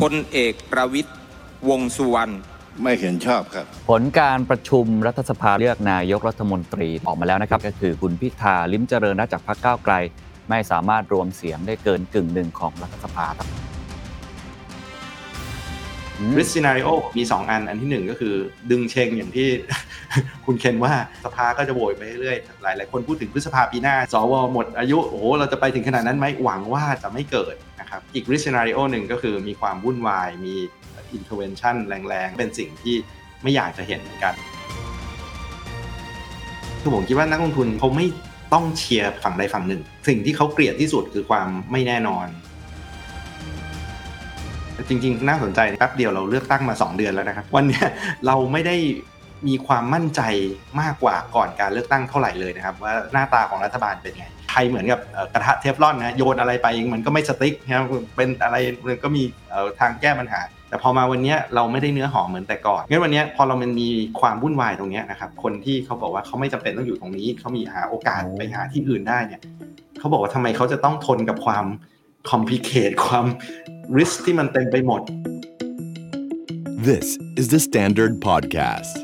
พลเอกประวิตยวงษ์สุวรรณ ไม่เห็นชอบครับ ผลการประชุมรัฐสภาเลือกนายกรัฐมนตรีออกมาแล้วนะครับ ก็คือคุณพิธาลิ้มเจริญรัตน์จากพรรคก้าวไกล ไม่สามารถรวมเสียงได้เกินกึ่งหนึ่งของรัฐสภาครับอืม ริสซินาริโอมี 2 อัน อันที่ 1 ก็คือดึงเชงอย่างที่ คุณเคนว่าสภาก็จะโหวตไปเรื่อยๆ หลาย ๆ คนพูดถึงพฤษภาปีหน้า สวหมดอายุ โอ้โห เราจะไปถึงขนาดนั้นไหมหวังว่าจะไม่เกิด นะครับ อีก risk scenario หนึ่งก็คือมีความวุ่นวาย มี intervention แรงๆ เป็นสิ่งที่ไม่อยากจะเห็นเหมือนกันคือผมคิดว่านักลงทุนเขาไม่ต้องเชียร์ฝั่งใดฝั่งหนึ่ง สิ่งที่เขาเกลียดที่สุดคือความไม่แน่นอน จริงๆ น่าสนใจแป๊บเดียวเราเลือกตั้งมา 2 เดือนแล้วนะครับ วันนี้เราไม่ได้ มีความมั่นใจมากกว่าก่อนการเลือกตั้งเท่าไหร่เลยนะครับ ว่าหน้าตาของรัฐบาลเป็นไงไทยเหมือนกับเอ่อกระทะเทฟลอนนะโยนอะไรไปมันก็ไม่สติ๊กนะครับเป็นอะไรมันก็มีเอ่อทางแก้ปัญหา แต่พอมาวันเนี้ยเราไม่ได้เนื้อหอมเหมือนแต่ก่อนงั้นวันเนี้ยพอเรามันมีความวุ่นวายตรงเนี้ยนะครับคนที่เขาบอกว่าเขาไม่จำเป็นต้องอยู่ตรงนี้เขามีหาโอกาสไปหาที่อื่นได้เนี่ยเขาบอกว่าทำไมเขาจะต้องทนกับความคอมพลีเคทความริสที่มันเต็มไปหมด This is the Standard Podcast.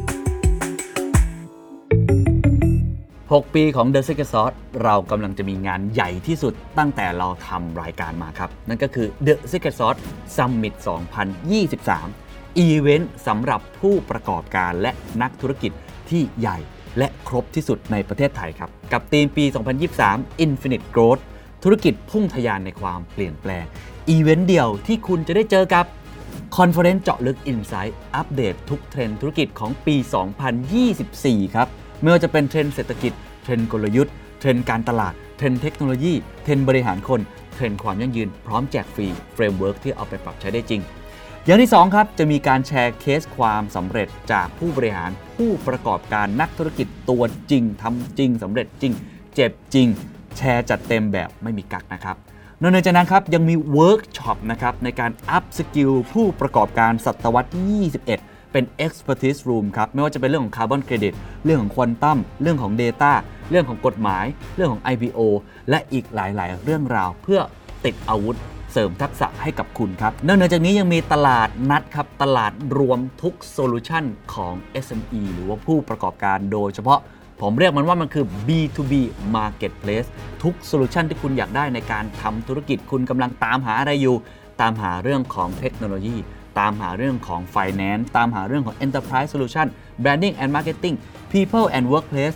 6 ปีของ The Secret Sauce เรากำลังจะมีงานใหญ่ที่สุดตั้งแต่เราทำรายการมาครับ นั่นก็คือ The Secret Sauce Summit 2023 อีเวนต์สำหรับผู้ประกอบการและนักธุรกิจที่ใหญ่และครบที่สุดในประเทศไทยครับ กับธีมปี 2023 Infinite Growth ธุรกิจพุ่งทะยานในความเปลี่ยนแปลง อีเวนต์เดียวที่คุณจะได้เจอกับ conference เจาะลึก Insight อัปเดตทุกเทรนด์ธุรกิจของปี 2024 ครับไม่ว่าจะเป็นเทรนด์เศรษฐกิจ เทรนด์กลยุทธ์ เทรนด์การตลาด เทรนด์เทคโนโลยี เทรนด์บริหารคน เทรนด์ความยั่งยืน พร้อมแจกฟรี framework ที่เอาไปปรับใช้ได้จริง อย่างที่ 2 ครับ จะมีการแชร์เคสความสำเร็จจากผู้บริหารผู้ประกอบการนักธุรกิจตัวจริงทำจริงสำเร็จจริง เจ็บจริง แชร์จัดเต็มแบบไม่มีกักนะครับนอกจากนั้นครับยังมีเวิร์กช็อปนะครับในการ upskill ผู้ประกอบการศตวรรษที่ 21 เป็น Expertise Room ครับ ไม่ว่าจะเป็นเรื่องของคาร์บอนเครดิตเรื่องของควอนตัมเรื่องของ Data เรื่องของกฎหมาย เรื่องของ IPO และอีกหลาย ๆ เรื่องราวเพื่อติดอาวุธเสริมทักษะให้กับคุณครับ นอกจากนี้ยังมีตลาดนัดครับ ตลาดรวมทุกโซลูชันของ SME หรือว่าผู้ประกอบการโดยเฉพาะผมเรียกมันว่ามันคือ B2B Marketplace ทุกโซลูชันที่คุณอยากได้ในการทำธุรกิจคุณกำลังตามหาอะไรอยู่ ตามหาเรื่องของเทคโนโลยี ตามหาเรื่องของ Finance ตามหาเรื่องของ Enterprise Solution Branding and Marketing People and Workplace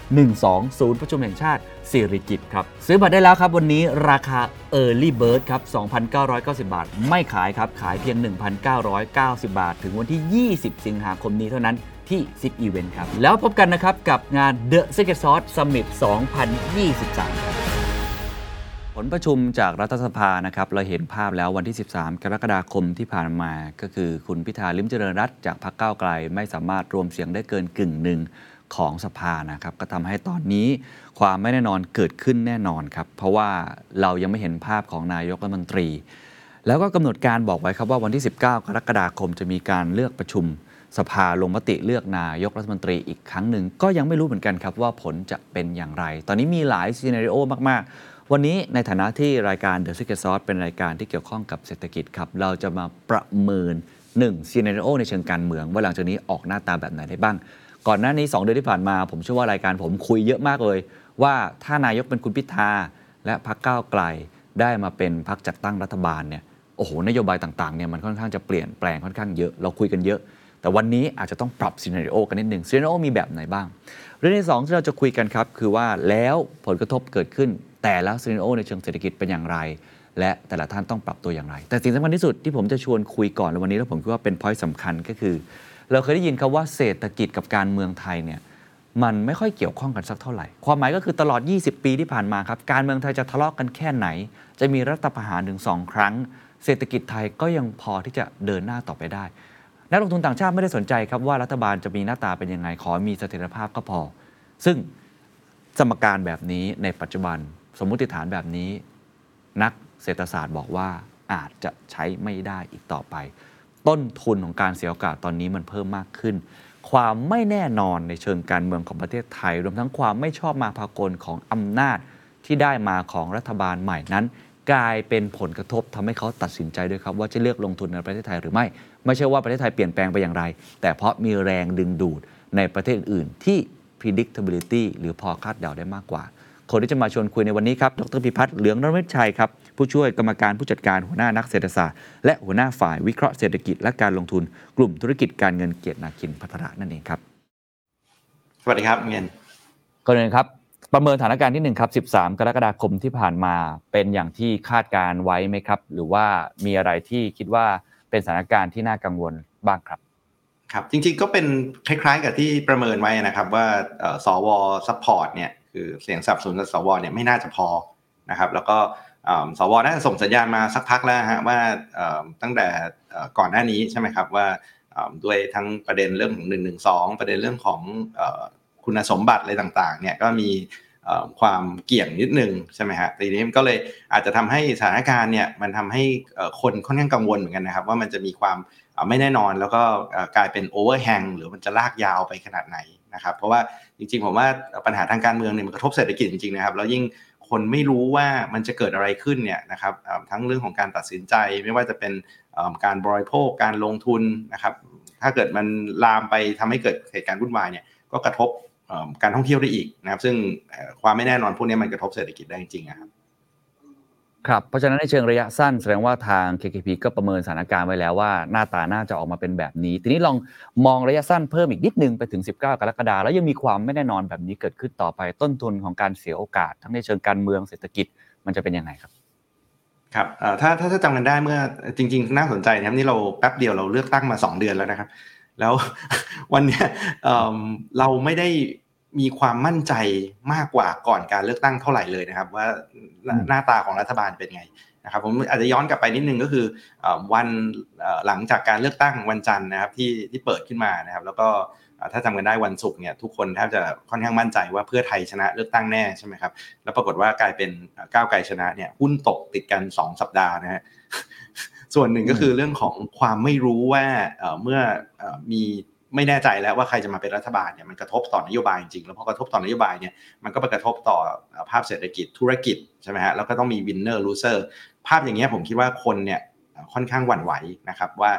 ล์12 ศูนย์ประชุมแห่งชาติสิริกิตครับ ซื้อบัตรได้แล้วครับ วันนี้ราคา Early Bird ครับ 2,990 บาท ไม่ขายครับ ขายเพียง 1,990 บาท ถึงวันที่ 20 สิงหาคมนี้เท่านั้นที่10 Event ครับ แล้วพบกันนะครับ กับงาน The Secret Sauce Summit 2023ครับผลประชุมจากรัฐสภานะครับ เราเห็นภาพแล้ววันที่ 13 กรกฎาคมที่ผ่านมา ก็คือคุณพิธาลิมเจริญรัตจากพรรคก้าวไกล ไม่สามารถรวมเสียงได้เกินกึ่งหนึ่ง ของสภานะครับ ก็ทำให้ตอนนี้ความไม่แน่นอนเกิดขึ้นแน่นอนครับ เพราะว่าเรายังไม่เห็นภาพของนายกรัฐมนตรี แล้วก็กำหนดการบอกไว้ครับว่าวันที่ 19 กรกฎาคมจะมีการเลือกประชุมสภาลงมติเลือกนายกรัฐมนตรีอีกครั้งหนึ่ง ก็ยังไม่รู้เหมือนกันครับว่าผลจะเป็นอย่างไร ตอนนี้มีหลายซีนารีโอมากๆ วันนี้ในฐานะที่รายการ The Secret Sauce เป็นรายการที่เกี่ยวข้องกับเศรษฐกิจครับ เราจะมาประเมิน1 scenario ในเชิงการเมือง ว่าหลังจากนี้ออกหน้าตาแบบไหนได้บ้าง ก่อนหน้านี้ 2 เดือนที่ผ่านมา ผมเชื่อว่ารายการผมคุยเยอะมากเลย ว่าถ้านายกเป็นคุณพิธาและพรรคก้าวไกลได้มาเป็นพรรคจัดตั้งรัฐบาลเนี่ยโอ้โหนโยบายต่างๆเนี่ยมันค่อนข้างจะเปลี่ยนแปลงค่อนข้างเยอะเราคุยกันเยอะ แต่วันนี้อาจจะต้องปรับ scenario กันนิดหนึ่ง scenario มีแบบไหนบ้าง เรื่องที่สองที่เราจะคุยกันครับคือว่าแล้วผลกระทบเกิดขึ้น แต่ละ scenario ในเชิงเศรษฐกิจเป็นอย่างไร และแต่ละท่านต้องปรับตัวอย่างไร แต่สิ่งสำคัญที่สุดที่ผมจะชวนคุยก่อนในวันนี้แล้วผมคิดว่าเป็นพอยต์สำคัญก็คือ เราเคยได้ยินคาว่าเศรษฐกิจกับการเมืองไทยเนี่ยมันไม่ค่อยเกี่ยวข้องกันสักเท่าไหร่ ความหมายก็คือตลอด 20 ปีที่ผ่านมาครับ การเมืองไทยจะทะเลาะกกันแค่ไหน จะมีรัฐประหารถึง 2 ครั้ง เศรษฐกิจไทยก็ยังพอที่จะเดินหน้าต่อไปได้ นักลงทุนต่างชาติไม่ได้สนใจครับว่ารัฐบาลจะมีหน้าตาเป็นยังไง ขอมีเสถียรภาพก็พอ ซึ่งสมการแบบนี้ในปัจจุบัน สมมุติฐานแบบนี้ นักเศรษฐศาสตร์บอกว่าอาจจะใช้ไม่ได้อีกต่อไป ต้นทุนของการเสียโอกาสตอนนี้มันเพิ่มมากขึ้น ความไม่แน่นอนในเชิงการเมืองของประเทศไทย รวมทั้งความไม่ชอบมาพากลของอำนาจที่ได้มาของรัฐบาลใหม่นั้น กลายเป็นผลกระทบทำให้เขาตัดสินใจด้วยครับ ว่าจะเลือกลงทุนในประเทศไทยหรือไม่ ไม่ใช่ว่าประเทศไทยเปลี่ยนแปลงไปอย่างไร แต่เพราะมีแรงดึงดูดในประเทศอื่นที่ predictability หรือพอคาดเดาได้มากกว่า คนที่จะมาชวนคุยในวันนี้ครับ ดรพิพัฒน์ เหลืองนรมิตชัยครับ ผู้ช่วยกรรมการผู้จัดการหัวหน้านักเศรษฐศาสตร์ และหัวหน้าฝ่ายวิเคราะห์เศรษฐกิจและการลงทุน กลุ่มธุรกิจการเงินเกียรตินาคินพัฒระนั่นเองครับ สวัสดีครับเงินก่อนอื่นครับ ประเมินสถานการณ์ที่ 1 ครับ 13 กรกฎาคมที่ผ่านมาเป็นอย่างที่คาดการไว้ไหมครับ หรือว่ามีอะไรที่คิดว่าเป็นสถานการณ์ที่น่ากังวลบ้างครับครับจริงๆก็เป็นคล้ายๆกับที่ประเมินไว้นะครับ ว่าเอ่อสว support เนี่ยคือเสียงสนับสนุนจากสวเนี่ยไม่น่าจะพอนะครับ แล้วก็เอ่อ สวน่าจะส่งสัญญาณมาสักพักแล้วฮะว่าตั้งแต่ก่อนหน้านี้ใช่ไหมครับว่าด้วยทั้งประเด็นเรื่องของ1นึประเด็นเรื่องของคุณสมบัติอะไรต่างๆเนี่ยก็มีความเสี่ยงนิดนึงใช่ไหมฮะทีนี้ก็เลยอาจจะทำให้สถานการณ์เนี่ยมันทำให้คนค่อนข้างกังวลเหมือนกันนะครับ ว่ามันจะมีความไม่แน่นอนแล้วก็กลายเป็นโอเวอร์แฮงหรือมันจะลากยาวไปขนาดไหนนะครับ เพราะว่าจริงๆผมว่าปัญหาทางการเมืองเนี่ยมันกระทบเศรษฐกิจจริงๆนะครับแล้วยิ่ง คนไม่รู้ว่ามันจะเกิดอะไรขึ้นเนี่ยนะครับทั้งเรื่องของการตัดสินใจไม่ว่าจะเป็นการบริโภคการลงทุนนะครับถ้าเกิดมันลามไปทำให้เกิดเหตุการณ์วุ่นวายเนี่ยก็กระทบการท่องเที่ยวได้อีกนะครับ ซึ่งความไม่แน่นอนพวกนี้มันกระทบเศรษฐกิจได้จริงๆนะครับ ครับเพราะฉะนั้นในเชิงระยะสั้นแสดงว่าทาง KKP ก็ประเมินสถานการณ์ไว้แล้วว่าหน้าตาน่าจะออกมาเป็นแบบนี้ ทีนี้ลองมองระยะสั้นเพิ่มอีกนิดนึงไปถึง 19 กรกฎาคมแล้วยังมีความไม่แน่นอนแบบนี้เกิดขึ้นต่อไปต้นทุนของการเสียโอกาส ทั้งในเชิงการเมืองเศรษฐกิจมันจะเป็นยังไงครับครับถ้าถ้าถ้าจำกันได้เมื่อจริง ๆ น่าสนใจนะครับนี่เราแป๊บเดียวเราเลือกตั้งมา 2 เดือนแล้วนะครับ แล้ววันเนี้ยเราไม่ได้ มีความมั่นใจมากกว่าก่อนการเลือกตั้งเท่าไหร่เลยนะครับ ว่าหน้าอืมหน้าตาของรัฐบาลเป็นไงนะครับผมอาจจะย้อนกลับไปนิดนึงก็คือเอ่อวันเอ่อหลังจากการเลือกตั้งวันจันทร์นะครับที่ที่เปิดขึ้นมานะครับ แล้วก็เอ่อถ้าจำกันได้วันศุกร์เนี่ยทุกคนแทบจะค่อนข้างมั่นใจว่าเพื่อไทยชนะเลือกตั้งแน่ใช่ไหมครับแล้วปรากฏว่ากลายเป็นเอ่อก้าวไกลชนะเนี่ยหุ้นตกติดกัน 2 สัปดาห์นะฮะส่วนหนึ่งก็คือเรื่องของความไม่รู้ว่าเอ่อเมื่อเอ่อมี ไม่แน่ใจแล้วว่าใครจะมาเป็นรัฐบาลเนี่ยมันกระทบต่อนโยบายจริงๆแล้วพอกระทบต่อนโยบายเนี่ยมันก็ไปกระทบต่อภาพเศรษฐกิจธุรกิจใช่ไหมฮะแล้วก็ต้องมี winner loser ภาพอย่างเงี้ยผมคิดว่าคนเนี่ยค่อนข้างหวั่นไหวนะครับว่า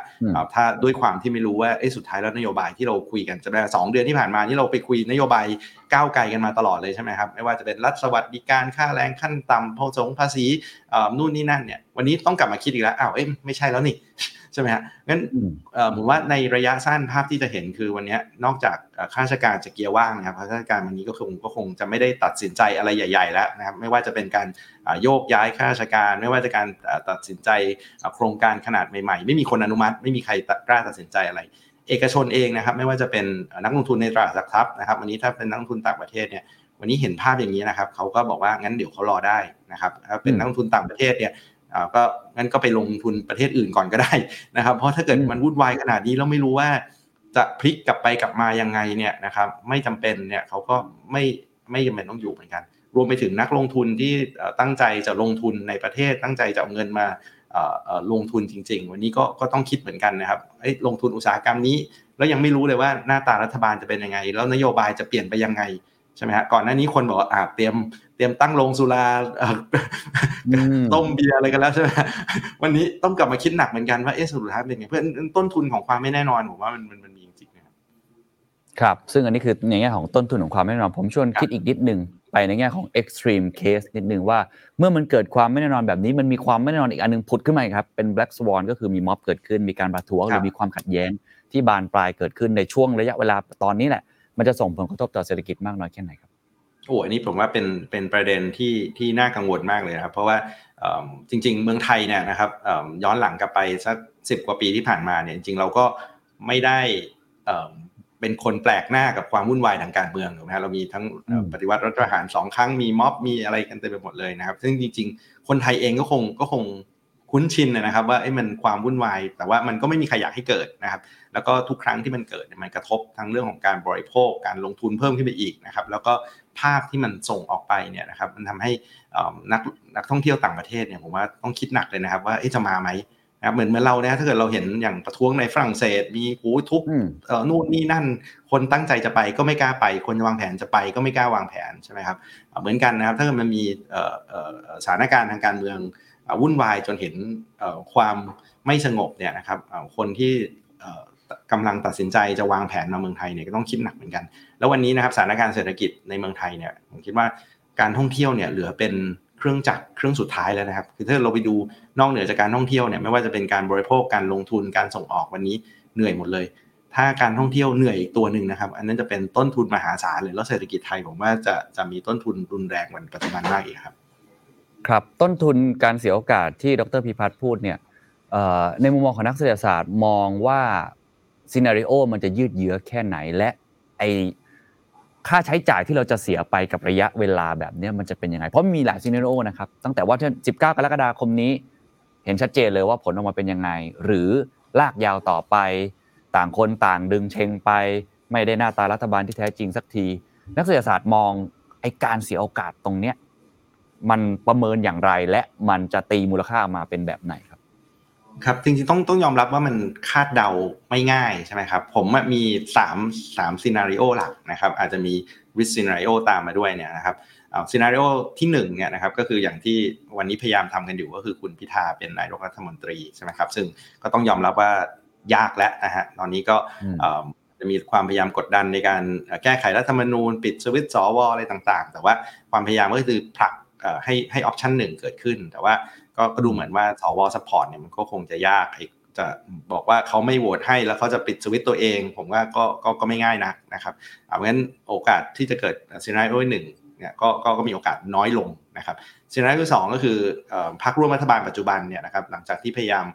ถ้าด้วยความที่ไม่รู้ว่าสุดท้ายแล้วนโยบายที่เราคุยกันจะได้สองเดือนที่ผ่านมานี่เราไปคุยนโยบายก้าวไกลกันมาตลอดเลยใช่ไหมครับไม่ว่าจะเป็นรัฐสวัสดิการค่าแรงขั้นต่ำภาษีภาษีนู่นนี่นั่นเนี่ยวันนี้ต้องกลับมาคิดอีกแล้วอ้าวเอ้ยไม่ใช่แล้วนี่ ใช่ไหมฮะงั้นอืมเอ่อผมว่าในระยะสั้นภาพที่จะเห็นคือวันเนี้ยนอกจากเอ่อข้าราชการจะเกียร์ว่างนะครับข้าราชการวันนี้ก็คงก็คงจะไม่ได้ตัดสินใจอะไรใหญ่ ๆ แล้วนะครับไม่ว่าจะเป็นการเอ่อโยกย้ายข้าราชการ ไม่ว่าจะการเอ่อตัดสินใจเอ่อโครงการขนาดใหม่ๆ ไม่มีคนอนุมัติ ไม่มีใครกล้าตัดสินใจอะไรเอกชนเองนะครับไม่ว่าจะเป็นเอ่อนักลงทุนในตลาดหลักทรัพย์นะครับวันนี้ถ้าเป็นนักลงทุนต่างประเทศเนี่ยวันนี้เห็นภาพอย่างนี้นะครับเขาก็บอกว่างั้นเดี๋ยวเขารอได้นะครับถ้าเป็นอืมนักลงทุนต่างประเทศเนี่ยเอ่อ ก็งั้นก็ไปลงทุนประเทศอื่นก่อนก็ได้นะครับ เพราะถ้าเกิดอืมมันวุ่นวายขนาดนี้แล้วไม่รู้ว่าจะพลิกกลับไปกลับมายังไงเนี่ยนะครับ ไม่จำเป็นเนี่ยเขาก็ไม่ไม่จำเป็นต้องอยู่เหมือนกัน รวมไปถึงนักลงทุนที่เอ่อตั้งใจจะลงทุนในประเทศตั้งใจจะเอาเงินมาเอ่อเอ่อลงทุนจริง ๆ วันนี้ก็ก็ต้องคิดเหมือนกันนะครับเอ้ยลงทุนอุตสาหกรรมนี้ แล้วยังไม่รู้เลยว่าหน้าตารัฐบาลจะเป็นยังไง แล้วนโยบายจะเปลี่ยนไปยังไง ใช่ไหมฮะก่อนหน้านี้คนบอกว่าอ่าเตรียมเตรียมตั้งโรงสุราเอ่ออืมต้มเบียร์อะไรกันแล้วใช่ไหมวันนี้ต้องกลับมาคิดหนักเหมือนกันว่าเอ๊ะสุดท้ายเป็นไงเพื่อนต้นทุนของความไม่แน่นอนผมว่ามันมันมันมีจริงๆนะครับครับ ซึ่งอันนี้คือในแง่ของต้นทุนของความไม่แน่นอน ผมชวนครับคิดอีกนิดหนึ่งไปในแง่ของ extreme case นิดหนึ่งว่า เมื่อมันเกิดความไม่แน่นอนแบบนี้ มันมีความไม่แน่นอนอีกอันหนึงผุดขึ้นมาอีกครับเป็น black swan ก็คือมีม็อบเกิดขึ้นมีการประท้วงหรือมีความขัดแย้งที่บานปลายเกิดขึ้นในช่วงระยะเวลาตอนนี้แหละ มันจะส่งผลกระทบต่อเศรษฐกิจมากน้อยแค่ไหนครับโอ้อันนี้ผมว่าเป็นเป็นประเด็นที่ที่น่ากังวลมากเลยนะครับเพราะว่าเอิ่มจริง ๆ เมืองไทยเนี่ยนะครับเอิ่มย้อนหลังกลับไปสักสิบกว่าปีที่ผ่านมาเนี่ยจริงๆเราก็ไม่ได้เอ่อเป็นคนแปลกหน้ากับความวุ่นวายทางการเมืองถูกไหมฮะเรามีทั้งเอ่ออืมปฏิวัติรัฐประหารสองครั้งมีม็อบมีอะไรกันเต็มไปหมดเลยนะครับ ซึ่งจริง ๆ คนไทยเองก็คงก็คง คุ้นชินนะครับ ว่าไอ้มันความวุ่นวาย แต่ว่ามันก็ไม่มีใครอยากให้เกิดนะครับ แล้วก็ทุกครั้งที่มันเกิดเนี่ยมันกระทบทั้งเรื่องของการบริโภคการลงทุนเพิ่มขึ้นไปอีกนะครับ แล้วก็ภาพที่มันส่งออกไปเนี่ยนะครับ มันทำให้เอ่อนักนักท่องเที่ยวต่างประเทศเนี่ยผมว่าต้องคิดหนักเลยนะครับว่าเอ๊ะจะมาไหมนะครับเหมือนเหมือนเราเนี่ยถ้าเกิดเราเห็นอย่างประท้วงในฝรั่งเศส มีหูทุบอืมเอ่อนู่นนี่นั่น คนตั้งใจจะไปก็ไม่กล้าไป คนวางแผนจะไปก็ไม่กล้าวางแผนใช่ไหมครับเอ่อเหมือนกันนะครับถ้าเกิดมันมีเอ่อเอ่อเอ่อสถานการณ์ทางการเมืองเอ่อ วุ่นวายจนเห็นความไม่สงบเนี่ยนะครับคนที่กำลังตัดสินใจจะวางแผนมาเมืองไทยเนี่ยก็ต้องคิดหนักเหมือนกัน แล้ววันนี้นะครับสถานการณ์เศรษฐกิจในเมืองไทยเนี่ยผมคิดว่าการท่องเที่ยวเนี่ยเหลือเป็นเครื่องจักรเครื่องสุดท้ายแล้วนะครับ คือถ้าเราไปดูนอกเหนือจากการท่องเที่ยวเนี่ยไม่ว่าจะเป็นการบริโภคการลงทุนการส่งออกวันนี้เหนื่อยหมดเลย ถ้าการท่องเที่ยวเหนื่อยอีกตัวหนึ่งนะครับ อันนั้นจะเป็นต้นทุนมหาศาลเลยแล้วเศรษฐกิจไทยผมว่าจะจะมีต้นทุนรุนแรงกว่าปัจจุบันมากอีกครับ ครับต้นทุนการเสียโอกาสที่ดรพิพัฒน์พูดเนี่ยในมุมมองของนักเศรษฐศาสตร์มองว่า scenario มันจะยืดเยื้อแค่ไหนและไอค่าใช้จ่ายที่เราจะเสียไปกับระยะเวลาแบบนี้มันจะเป็นยังไง เพราะมีหลาย scenario นะครับ ตั้งแต่ว่า 19 กรกฎาคมนี้ เห็นชัดเจนเลยว่าผลออกมาเป็นยังไง หรือลากยาวต่อไป ต่างคนต่างดึงเชิงไป ไม่ได้หน้าตารัฐบาลที่แท้จริงสักที นักเศรษฐศาสตร์มองไอการเสียโอกาสตรงเนี้ย มันประเมินอย่างไรและมันจะตีมูลค่าออกมาเป็นแบบไหนครับ ครับจริงๆต้องต้องยอมรับว่ามันคาดเดาไม่ง่ายใช่ไหมครับ ผมอะมี3 3 scenario หลักนะครับ อาจจะมี risk scenario ตามมาด้วยเนี่ยนะครับ scenario ที่1เนี่ยนะครับก็คืออย่างที่วันนี้พยายามทำกันอยู่ก็คือคุณพิธาเป็นนายกรัฐมนตรีใช่ไหมครับซึ่งก็ต้องยอมรับว่ายากแล้วนะฮะตอนนี้ก็อืมเอ่อจะมีความพยายามกดดันในการเอ่อแก้ไขรัฐธรรมนูญ ปิดสวิตช์สวอะไรต่างๆ แต่ว่าความพยายามก็คือผลักเอ่อ ให้ให้ option หนึ่งเกิดขึ้น แต่ว่าก็ก็ดูเหมือนว่าสว support เนี่ยมันก็คงจะยากจะบอกว่าเขาไม่โหวตให้แล้วเขาจะปิดสวิตช์ตัวเอง ผมว่าก็ก็ก็ไม่ง่ายนักนะครับเอางั้นโอกาสที่จะเกิด scenario หนึ่งเนี่ยก็ก็ก็มีโอกาสน้อยลงนะครับ scenario สองก็คืออพรรคร่วมรัฐบาลปัจจุบันเนี่ยนะครับหลังจากที่พยายาม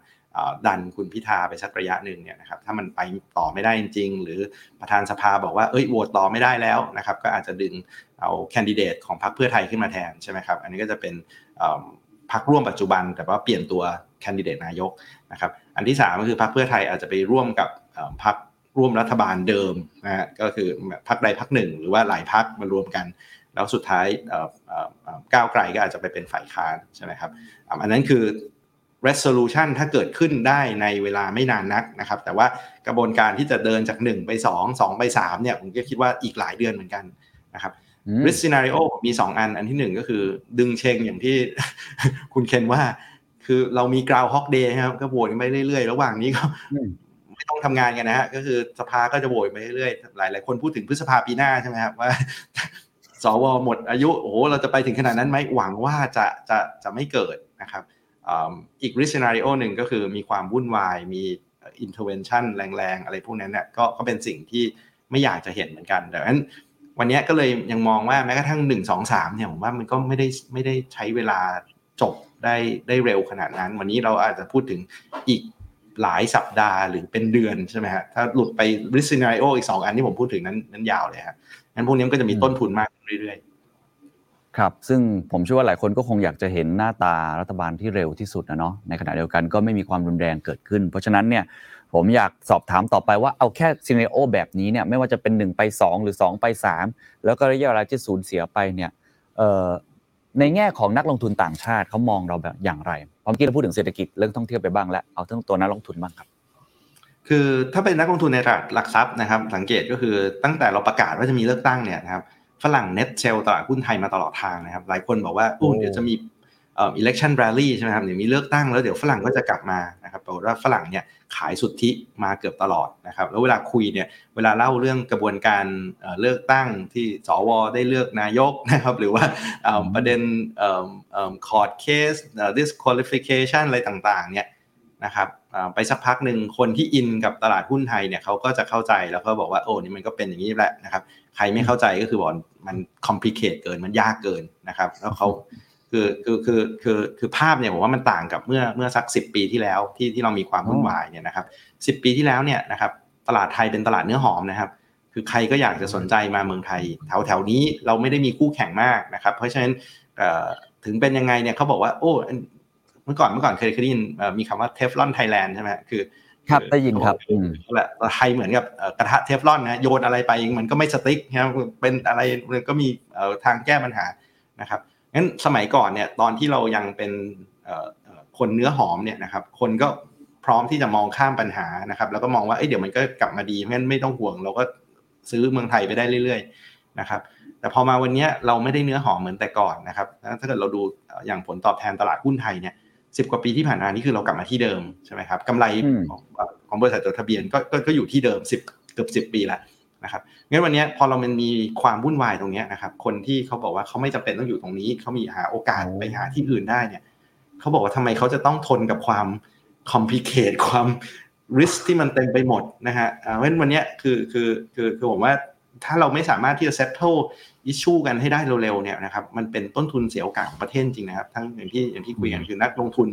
ดันคุณพิธาไปสักระยะหนึ่งเนี่ยนะครับถ้ามันไปต่อไม่ได้จริง ๆ หรือประธานสภาบอกว่าเอ้ยโหวตต่อไม่ได้แล้วนะครับก็อาจจะดึงเอาแคนดิเดตของพรรคเพื่อไทยขึ้นมาแทนใช่ไหมครับอันนี้ก็จะเป็นพรรคร่วมปัจจุบัน แต่ว่าเปลี่ยนตัวแคนดิเดตนายกนะครับอันที่สามก็คือพรรคเพื่อไทยอาจจะไปร่วมกับพรรคร่วมรัฐบาลเดิมนะฮะก็คือพรรคใดพรรคหนึ่ง หรือว่าหลายพรรคมารวมกัน แล้วสุดท้ายก้าวไกลก็อาจจะไปเป็นฝ่ายค้านใช่ไหมครับอันนั้นคือ resolution ถ้าเกิดขึ้นได้ในเวลาไม่นานนักนะครับ แต่ว่ากระบวนการที่จะเดินจาก 1 ไป 2 2 ไป 3 เนี่ย ผมก็คิดว่าอีกหลายเดือนเหมือนกันนะครับอืม risk scenario มี 2 อัน อันที่ 1 ก็คือดึงเชงอย่างที่คุณเคนว่า คือเรามี ground hawk day ครับ ก็โหวตกันไปเรื่อยๆ ระหว่างนี้ก็อืมไม่ต้องทำงานกันนะฮะ ก็คือสภาก็จะโหวตไปเรื่อยๆ หลายๆ คนพูดถึงพฤษภาปีหน้าใช่ไหมครับว่าสวหมดอายุ โอ้โห เราจะไปถึงขนาดนั้นไหมหวังว่าจะจะจะไม่เกิดนะครับ อ่าอีก risk scenario หนึ่งก็คือมีความวุ่นวายมี intervention แรงๆ อะไรพวกนั้นเนี่ยก็ก็เป็นสิ่งที่ไม่อยากจะเห็นเหมือนกันแต่ฉะนั้นวันนี้ก็เลยยังมองว่าแม้กระทั่งหนึ่งสองสามเนี่ยผมว่ามันก็ไม่ได้ไม่ได้ใช้เวลาจบได้ได้เร็วขนาดนั้น วันนี้เราอาจจะพูดถึงอีกหลายสัปดาห์หรือเป็นเดือนใช่ไหมฮะถ้าหลุดไป risk scenario อีกสองอันที่ผมพูดถึงนั้นนั้นยาวเลยครับงั้นพวกนี้มันก็จะมีต้นทุนมากขึ้นเรื่อยๆ ครับ ซึ่งผมเชื่อว่าหลายคนก็คงอยากจะเห็นหน้าตารัฐบาลที่เร็วที่สุดนะเนาะในขณะเดียวกันก็ไม่มีความรุนแรงเกิดขึ้น เพราะฉะนั้นเนี่ยผมอยากสอบถามต่อไปว่าเอาแค่ซีเนโอแบบนี้เนี่ยไม่ว่าจะเป็น 1 ไป 2 หรือ 2 ไป 3 แล้วก็ระยะเวลาที่สูญเสียไปเนี่ยในแง่ของนักลงทุนต่างชาติเขามองเราแบบอย่างไรเพราะเมื่อกี้เราพูดถึงเศรษฐกิจเรื่องท่องเที่ยวไปบ้างแล้วเอาทั้งตัวนักลงทุนบ้างครับคือถ้าเป็นนักลงทุนในตลาดหลักทรัพย์นะครับ สังเกตก็คือตั้งแต่เราประกาศว่าจะมีเลือกตั้งเนี่ยนะครับ ฝรั่งเน็ตเซลตลาดหุ้นไทยมาตลอดทางนะครับ หลายคนบอกว่าโอ้โอ้เดี๋ยวจะมีเอ่อ election rally ใช่ไหมครับเดี๋ยวมีเลือกตั้งแล้วเดี๋ยวฝรั่งก็จะกลับมานะครับปรากฏว่าฝรั่งเนี่ยขายสุทธิมาเกือบตลอดนะครับแล้วเวลาคุยเนี่ยเวลาเล่าเรื่องกระบวนการเอ่อเลือกตั้งที่สวได้เลือกนายกนะครับหรือว่าเอิ่มประเด็นเอิ่มเอิ่ม court case เอ่อ disqualification อะไรต่างๆเนี่ยนะครับอ่า ไปสักพักหนึ่งคนที่อินกับตลาดหุ้นไทยเนี่ยเขาก็จะเข้าใจแล้วก็บอกว่าโอ้นี่มันก็เป็นอย่างนี้แหละนะครับ ใครไม่เข้าใจก็คือบอกมัน complicate เกินมันยากเกินนะครับ แล้วเขาคือคือคือคือคือภาพเนี่ยผมว่ามันต่างกับเมื่อเมื่อสักสิบปีที่แล้วที่ที่เรามีความวุ่นวายเนี่ยนะครับสิบปีที่แล้วเนี่ยนะครับตลาดไทยเป็นตลาดเนื้อหอมนะครับ คือใครก็อยากจะสนใจมาเมืองไทย แถวแถวนี้เราไม่ได้มีคู่แข่งมากนะครับ เพราะฉะนั้นถึงเป็นยังไงเนี่ยเขาบอกว่าโอ้ เมื่อก่อนเมื่อก่อนเคยเคยได้ยินมีคำว่า Teflon Thailand ใช่ไหมคือครับได้ยินครับแหละไทยเหมือนกับกระทะเทฟลอนนะโยนอะไรไปมันก็ไม่ stick นะเป็นอะไรมันก็มีทางแก้ปัญหานะครับงั้นสมัยก่อนเนี่ยตอนที่เรายังเป็นคนเนื้อหอมเนี่ยนะครับคนก็พร้อมที่จะมองข้ามปัญหานะครับแล้วก็มองว่าเอ้ยเดี๋ยวมันก็กลับมาดีงั้นไม่ต้องห่วง เราก็ซื้อเมืองไทยไปได้เรื่อยๆนะครับแต่พอมาวันนี้เราไม่ได้เนื้อหอมเหมือนแต่ก่อนนะครับถ้าเกิดเราดูอย่างผลตอบแทนตลาดหุ้นไทยเนี่ย สิบกว่าปีที่ผ่านมานี่คือเรากลับมาที่เดิมใช่ไหมครับกำไรของของบริษัทจดทะเบียนก็ก็อยู่ที่เดิมสิบเกือบสิบปีแล้วนะครับงั้นวันนี้พอเรามันมีความวุ่นวายตรงนี้นะครับ คนที่เขาบอกว่าเขาไม่จำเป็นต้องอยู่ตรงนี้เขามีหาโอกาสไปหาที่อื่นได้เนี่ยเขาบอกว่าทำไมเขาจะต้องทนกับความคอมพลีเคทความริสที่มันเต็มไปหมดนะฮะเพราะฉะนั้นวันนี้คือคือคือคือผมว่า ถ้าเราไม่สามารถที่จะเซตเทิลอิชชูกันให้ได้เร็วๆเนี่ยนะครับมันเป็นต้นทุนเสียโอกาสของประเทศจริงนะครับทั้งอย่างที่อย่างที่คุยกันคือนักลงทุน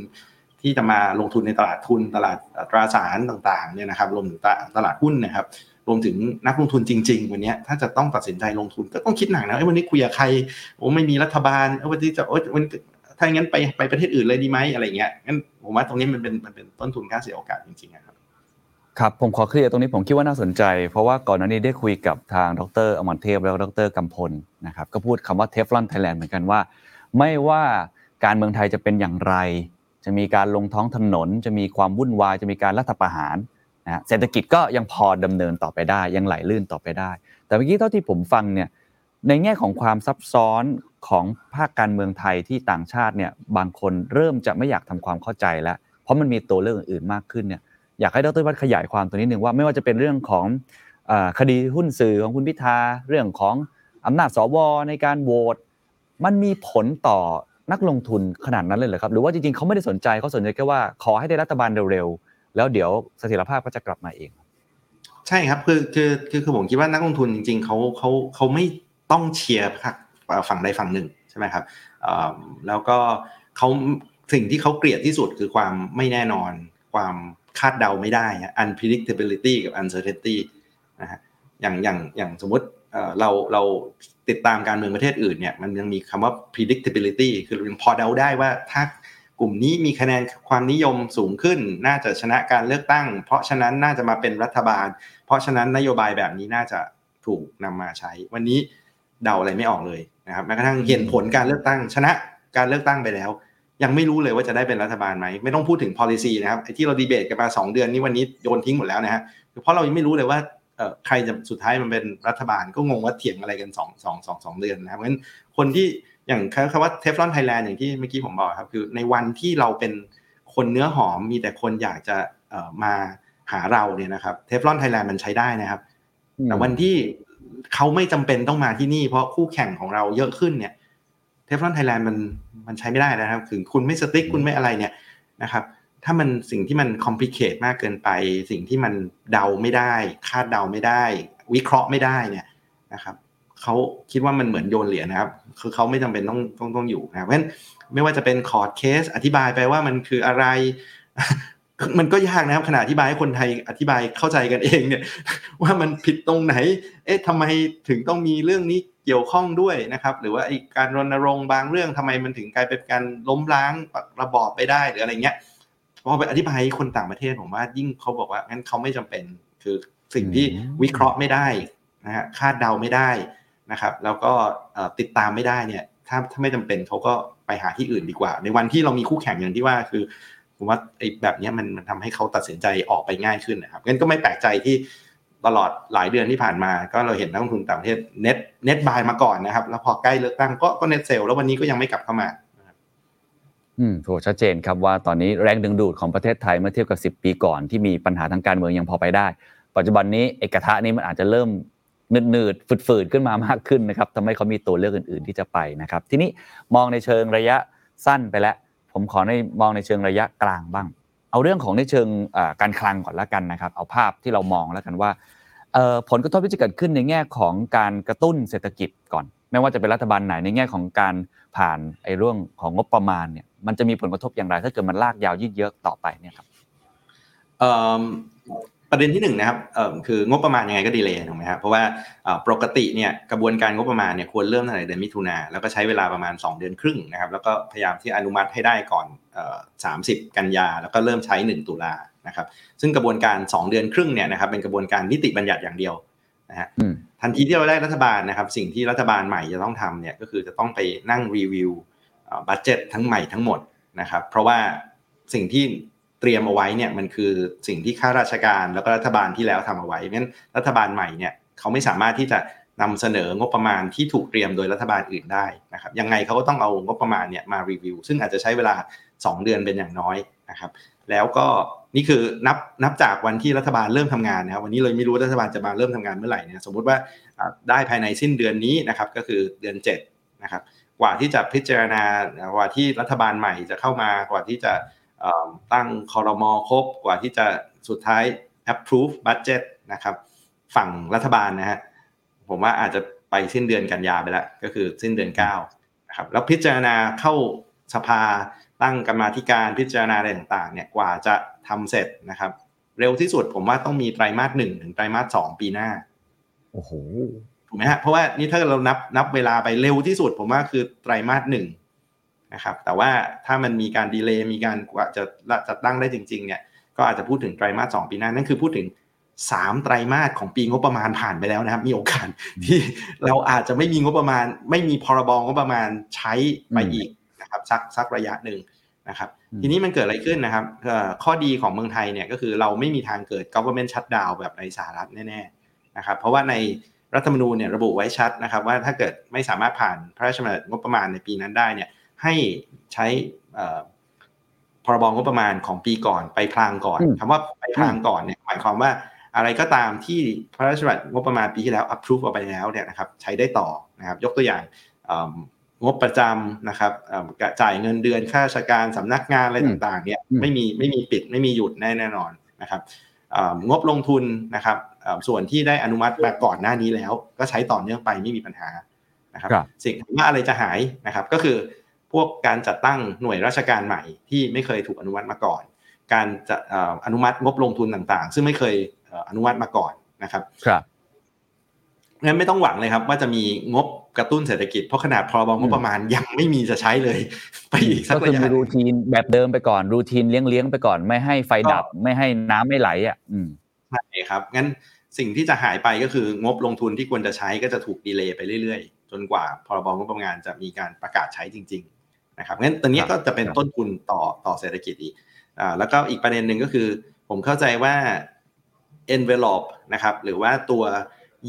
ที่จะมาลงทุนในตลาดทุนตลาดตราสารต่างๆเนี่ยนะครับรวมถึงตลาดหุ้นนะครับรวมถึงนักลงทุนจริง ๆ วันนี้ถ้าจะต้องตัดสินใจลงทุนก็ต้องคิดหนักนะไอ้วันนี้คุยกับใครโอ้ไม่มีรัฐบาลวันนี้จะโอ้วันถ้าอย่างนั้นไปไปประเทศอื่นเลยดีไหมอะไรเงี้ยงั้นผมว่าตรงนี้มันเป็นมันเป็นต้นทุนค่าเสียโอกาสจริงๆครับ ครับผมขอเคลียร์ตรงนี้ผมคิดว่าน่าสนใจ เพราะว่าก่อนหน้านี้ได้คุยกับทางดรอมรเทพแล้วดรกำพลนะครับก็พูดคำว่าเทฟลอนไทยแลนด์เหมือนกันว่า ไม่ว่าการเมืองไทยจะเป็นอย่างไร จะมีการลงท้องถนน จะมีความวุ่นวายจะมีการรัฐประหารนะเศรษฐกิจก็ยังพอดำเนินต่อไปได้ ยังไหลลื่นต่อไปได้ แต่เมื่อกี้เท่าที่ผมฟังเนี่ยในแง่ของความซับซ้อนของภาคการเมืองไทยที่ต่างชาติเนี่ยบางคนเริ่มจะไม่อยากทำความเข้าใจแล้ว เพราะมันมีตัวเรื่องอื่นมากขึ้นเนี่ย อยากให้ดรวัฒขยายความตัวนี้หนึ่งว่าไม่ว่าจะเป็นเรื่องของคดีหุ้นสื่อของคุณพิธาเรื่องของอำนาจสวในการโหวตมันมีผลต่อนักลงทุนขนาดนั้นเลยเหรอครับ หรือว่าจริงๆเขาไม่ได้สนใจเขาสนใจแค่ว่าขอให้ได้รัฐบาลเร็วๆ แล้วเดี๋ยวเสถียรภาพก็จะกลับมาเอง ใช่ครับคือคือคือคือผมคิดว่านักลงทุนจริงๆเขาเขาเขาไม่ต้องเชียร์ฝั่งใดฝั่งหนึ่งใช่ไหมครับแล้วก็เขาสิ่งที่เขาเกลียดที่สุดคือความไม่แน่นอนความ คาดเดาไม่ได้อ unpredictability กับ uncertainty นะฮะอย่างอย่างอย่างสมมติเราเราติดตามการเมืองประเทศอื่นเนี่ยมันยังมีคำว่า predictability คือเราพอเดาได้ว่าถ้ากลุ่มนี้มีคะแนนความนิยมสูงขึ้น น่าจะชนะการเลือกตั้ง เพราะฉะนั้นน่าจะมาเป็นรัฐบาล เพราะฉะนั้นนโยบายแบบนี้น่าจะถูกนำมาใช้ วันนี้เดาอะไรไม่ออกเลยนะครับแม้กระทั่งเห็นผลการเลือกตั้งชนะการเลือกตั้งไปแล้ว ยังไม่รู้เลยว่าจะได้เป็นรัฐบาลไหมไม่ต้องพูดถึง policy นะครับไอ้ที่เราดีเบตกันมา 2 เดือนนี้วันนี้โยนทิ้งหมดแล้วนะฮะเพราะเรายังไม่รู้เลยว่าใครจะสุดท้ายมันเป็นรัฐบาลก็งงว่าเถียงอะไรกัน2 2 2 2เดือนนะครับเพราะฉะนั้นคนที่อย่างคำว่าเทฟลอนไทยแลนด์อย่างที่เมื่อกี้ผมบอกครับคือในวันที่เราเป็นคนเนื้อหอมมีแต่คนอยากจะมาหาเราเนี่ยนะครับเทฟลอนไทยแลนด์มันใช้ได้นะครับแต่วันที่เขาไม่จำเป็นต้องมาที่นี่ เพราะคู่แข่งของเราเยอะขึ้นเนี่ย Teflon Thailand มันมันใช้ไม่ได้นะครับคือคุณไม่ stick คุณไม่อะไรเนี่ยนะครับ ถ้ามันสิ่งที่มัน complicate มากเกินไป สิ่งที่มันเดาไม่ได้ คาดเดาไม่ได้ วิเคราะห์ไม่ได้เนี่ยนะครับเขาคิดว่ามันเหมือนโยนเหรียญนะครับ คือเขาไม่จำเป็นต้องต้องต้องอยู่นะเพราะฉะนั้นไม่ว่าจะเป็น court case อธิบายไปว่ามันคืออะไรมันก็ยากนะครับขณะอธิบายให้คนไทยอธิบายเข้าใจกันเองเนี่ย ว่ามันผิดตรงไหน เอ๊ะทำไมถึงต้องมีเรื่องนี้ เกี่ยวข้องด้วยนะครับ หรือว่าไอการรณรงค์บางเรื่องทำไมมันถึงกลายเป็นการล้มล้างระบอบไปได้หรืออะไรเงี้ยพอไปอธิบายคนต่างประเทศผมว่ายิ่งเขาบอกว่างั้นเขาไม่จำเป็นคือสิ่งที่วิเคราะห์ไม่ได้นะฮะคาดเดาไม่ได้นะครับ แล้วก็ติดตามไม่ได้เนี่ย ถ้าถ้าไม่จำเป็นเขาก็ไปหาที่อื่นดีกว่า ในวันที่เรามีคู่แข่งอย่างที่ว่าคือผมว่าไอ้แบบนี้มันมันทำให้เขาตัดสินใจออกไปง่ายขึ้นนะครับงั้นก็ไม่แปลกใจที่ ตลอดหลายเดือนที่ผ่านมา ก็เราเห็นนักลงทุนต่างประเทศเน็ตเน็ตบายมาก่อนนะครับ แล้วพอใกล้เลือกตั้งก็ก็เน็ตเซลแล้ววันนี้ก็ยังไม่กลับเข้ามาอืมโหชัดเจนครับว่าตอนนี้แรงดึงดูดของประเทศไทยเมื่อเทียบกับ 10 ปีก่อนที่มีปัญหาทางการเมืองยังพอไปได้ ปัจจุบันนี้เอกทะนี้มันอาจจะเริ่มหนืดๆฝืดๆขึ้นมามากขึ้นนะครับทำให้เขามีตัวเลือกอื่น ๆ ที่จะไปนะครับ ทีนี้มองในเชิงระยะสั้นไปแล้ว ผมขอในมองในเชิงระยะกลางบ้าง เอาเรื่องของในเชิงการคลังก่อนละกันนะครับ เอาภาพที่เรามองแล้วกันว่า ผลกระทบที่จะเกิดขึ้นในแง่ของการกระตุ้นเศรษฐกิจก่อน ไม่ว่าจะเป็นรัฐบาลไหนในแง่ของการผ่านไอ้เรื่องของงบประมาณเนี่ยมันจะมีผลกระทบอย่างไร ถ้าเกิดมันลากยาวยืดเยื้อต่อไปเนี่ยครับ ปประเด็นที่หนึ่งนะครับเอ่อคืองบประมาณยังไงก็ดีเลยถูกไหมครับเพราะว่าเอ่อปกติเนี่ยกระบวนการงบประมาณเนี่ยควรเริ่มตั้งแต่เดือนมิถุนาแล้วก็ใช้เวลาประมาณ 2 เดือนครึ่งนะครับแล้วก็พยายามที่อนุมัติให้ได้ก่อนเอ่อ30กันยาแล้วก็เริ่มใช้ 1 ตุลานะครับซึ่งกระบวนการ 2 เดือนครึ่งเนี่ยนะครับเป็นกระบวนการนิติบัญญัติอย่างเดียวนะฮะอืมทันทีที่เราได้รัฐบาลนะครับสิ่งที่รัฐบาลใหม่จะต้องทำเนี่ยก็คือจะต้องไปนั่งรีวิวบัตเจ็ตทั้งใหม่ทั้งหมดนะครับเพราะว่าสิ่งที่ เตรียมเอาไว้เนี่ยมันคือสิ่งที่ข้าราชการแล้วก็รัฐบาลที่แล้วทำเอาไว้เพราะฉะนั้นรัฐบาลใหม่เนี่ยเขาไม่สามารถที่จะนำเสนองบประมาณที่ถูกเตรียมโดยรัฐบาลอื่นได้นะครับยังไงเขาก็ต้องเอางบประมาณเนี่ยมารีวิว ซึ่งอาจจะใช้เวลา 2 เดือนเป็นอย่างน้อยนะครับ แล้วก็นี่คือนับนับจากวันที่รัฐบาลเริ่มทำงานนะครับวันนี้เลยไม่รู้รัฐบาลจะมาเริ่มทำงานเมื่อไหร่เนี่ยสมมุติว่าได้ภายในสิ้นเดือนนี้นะครับก็คือเดือน7นะครับกว่าที่จะพิจารณากว่าที่รัฐบาลใหม่จะเข้ามากว่าที่จะ ตั้งคอรมอครบกว่าที่จะสุดท้าย approve budget นะครับฝั่งรัฐบาลนะฮะผมว่าอาจจะไปสิ้นเดือนกันยาไปแล้วก็คือสิ้นเดือน9นะครับแล้วพิจารณาเข้าสภาตั้งกรรมาธิการพิจารณาอะไรต่างๆเนี่ยกว่าจะทำเสร็จนะครับ เร็วที่สุดผมว่าต้องมีไตรมาสหนึ่งถึงไตรมาสสองปีหน้าโอ้โหถูกไหมฮะเพราะว่านี่ถ้าเรานับนับเวลาไปเร็วที่สุด ผมว่าคือไตรมาสหนึ่ง นะครับแต่ว่าถ้ามันมีการดีเลย์มีการกว่าจะจะตั้งได้จริงๆเนี่ยก็อาจจะพูดถึงไตรมาสสองปีหน้านั่นคือพูดถึงสามไตรมาสของปีงบประมาณผ่านไปแล้วนะครับ มีโอกาสที่เราอาจจะไม่มีงบประมาณ ไม่มีพรบงบประมาณใช้ไปอีกนะครับสักสักระยะหนึ่งนะครับอืมทีนี้มันเกิดอะไรขึ้นนะครับเอ่อข้อดีของเมืองไทยเนี่ยก็คือเราไม่มีทางเกิด government shutdown แบบในสหรัฐแน่ๆนะครับเพราะว่าในรัฐธรรมนูญเนี่ยระบุไว้ชัดนะครับว่าถ้าเกิดไม่สามารถผ่านพระราชบัญญัติงบประมาณในปีนั้นได้เนี่ย ให้ใช้เอ่อพรบงบประมาณของปีก่อนไปพลางก่อนอืมคำว่าไปพลางก่อนเนี่ยหมายความว่าอะไรก็ตามที่พระราชบัญญัติงบประมาณปีที่แล้ว approve เอาไปแล้วเนี่ยนะครับใช้ได้ต่อนะครับยกตัวอย่างเอิ่มงบประจำนะครับเอิ่มกระจ่ายเงินเดือนข้าราชการสำนักงานอะไรอืมต่างๆเนี่ยอืมไม่มีไม่มีปิดไม่มีหยุดแน่แน่นอนนะครับเอิ่มงบลงทุนนะครับเอิ่มส่วนที่ได้อนุมัติมาก่อนหน้านี้แล้ว ก็ใช้ต่อเนื่องไปไม่มีปัญหานะครับครับสิ่งว่าอะไรจะหายนะครับก็คือ พวกการจัดตั้งหน่วยราชการใหม่ที่ไม่เคยถูกอนุมัติมาก่อน การจะเอ่ออนุมัติงบลงทุนต่างๆ ซึ่งไม่เคยเอ่ออนุมัติมาก่อนนะครับครับงั้นไม่ต้องหวังเลยครับ ว่าจะมีงบกระตุ้นเศรษฐกิจเพราะขนาดพรบงบประมาณยังไม่มีจะใช้เลย ไปอีกสักก็คืระอยะมีรูทีนแบบเดิมไปก่อน รูทีนเลี้ยงเลี้ยงๆไปก่อนไม่ให้ไฟดับไม่ให้น้ำไม่ไหลอะอืมใช่ครับงั้นสิ่งที่จะหายไปก็คืองบลงทุนที่ควรจะใช้ก็จะถูกดีเลย์ไปเรื่อยๆ จนกว่าพรบงบประมาณจะมีการประกาศใช้จริงๆ นะครับงั้นตอนนี้ครับก็จะเป็นต้นทุนต่อต่อเศรษฐกิจอีกอ่าแล้วก็อีกประเด็นหนึ่งก็คือ ผมเข้าใจว่า envelope นะครับหรือว่าตัว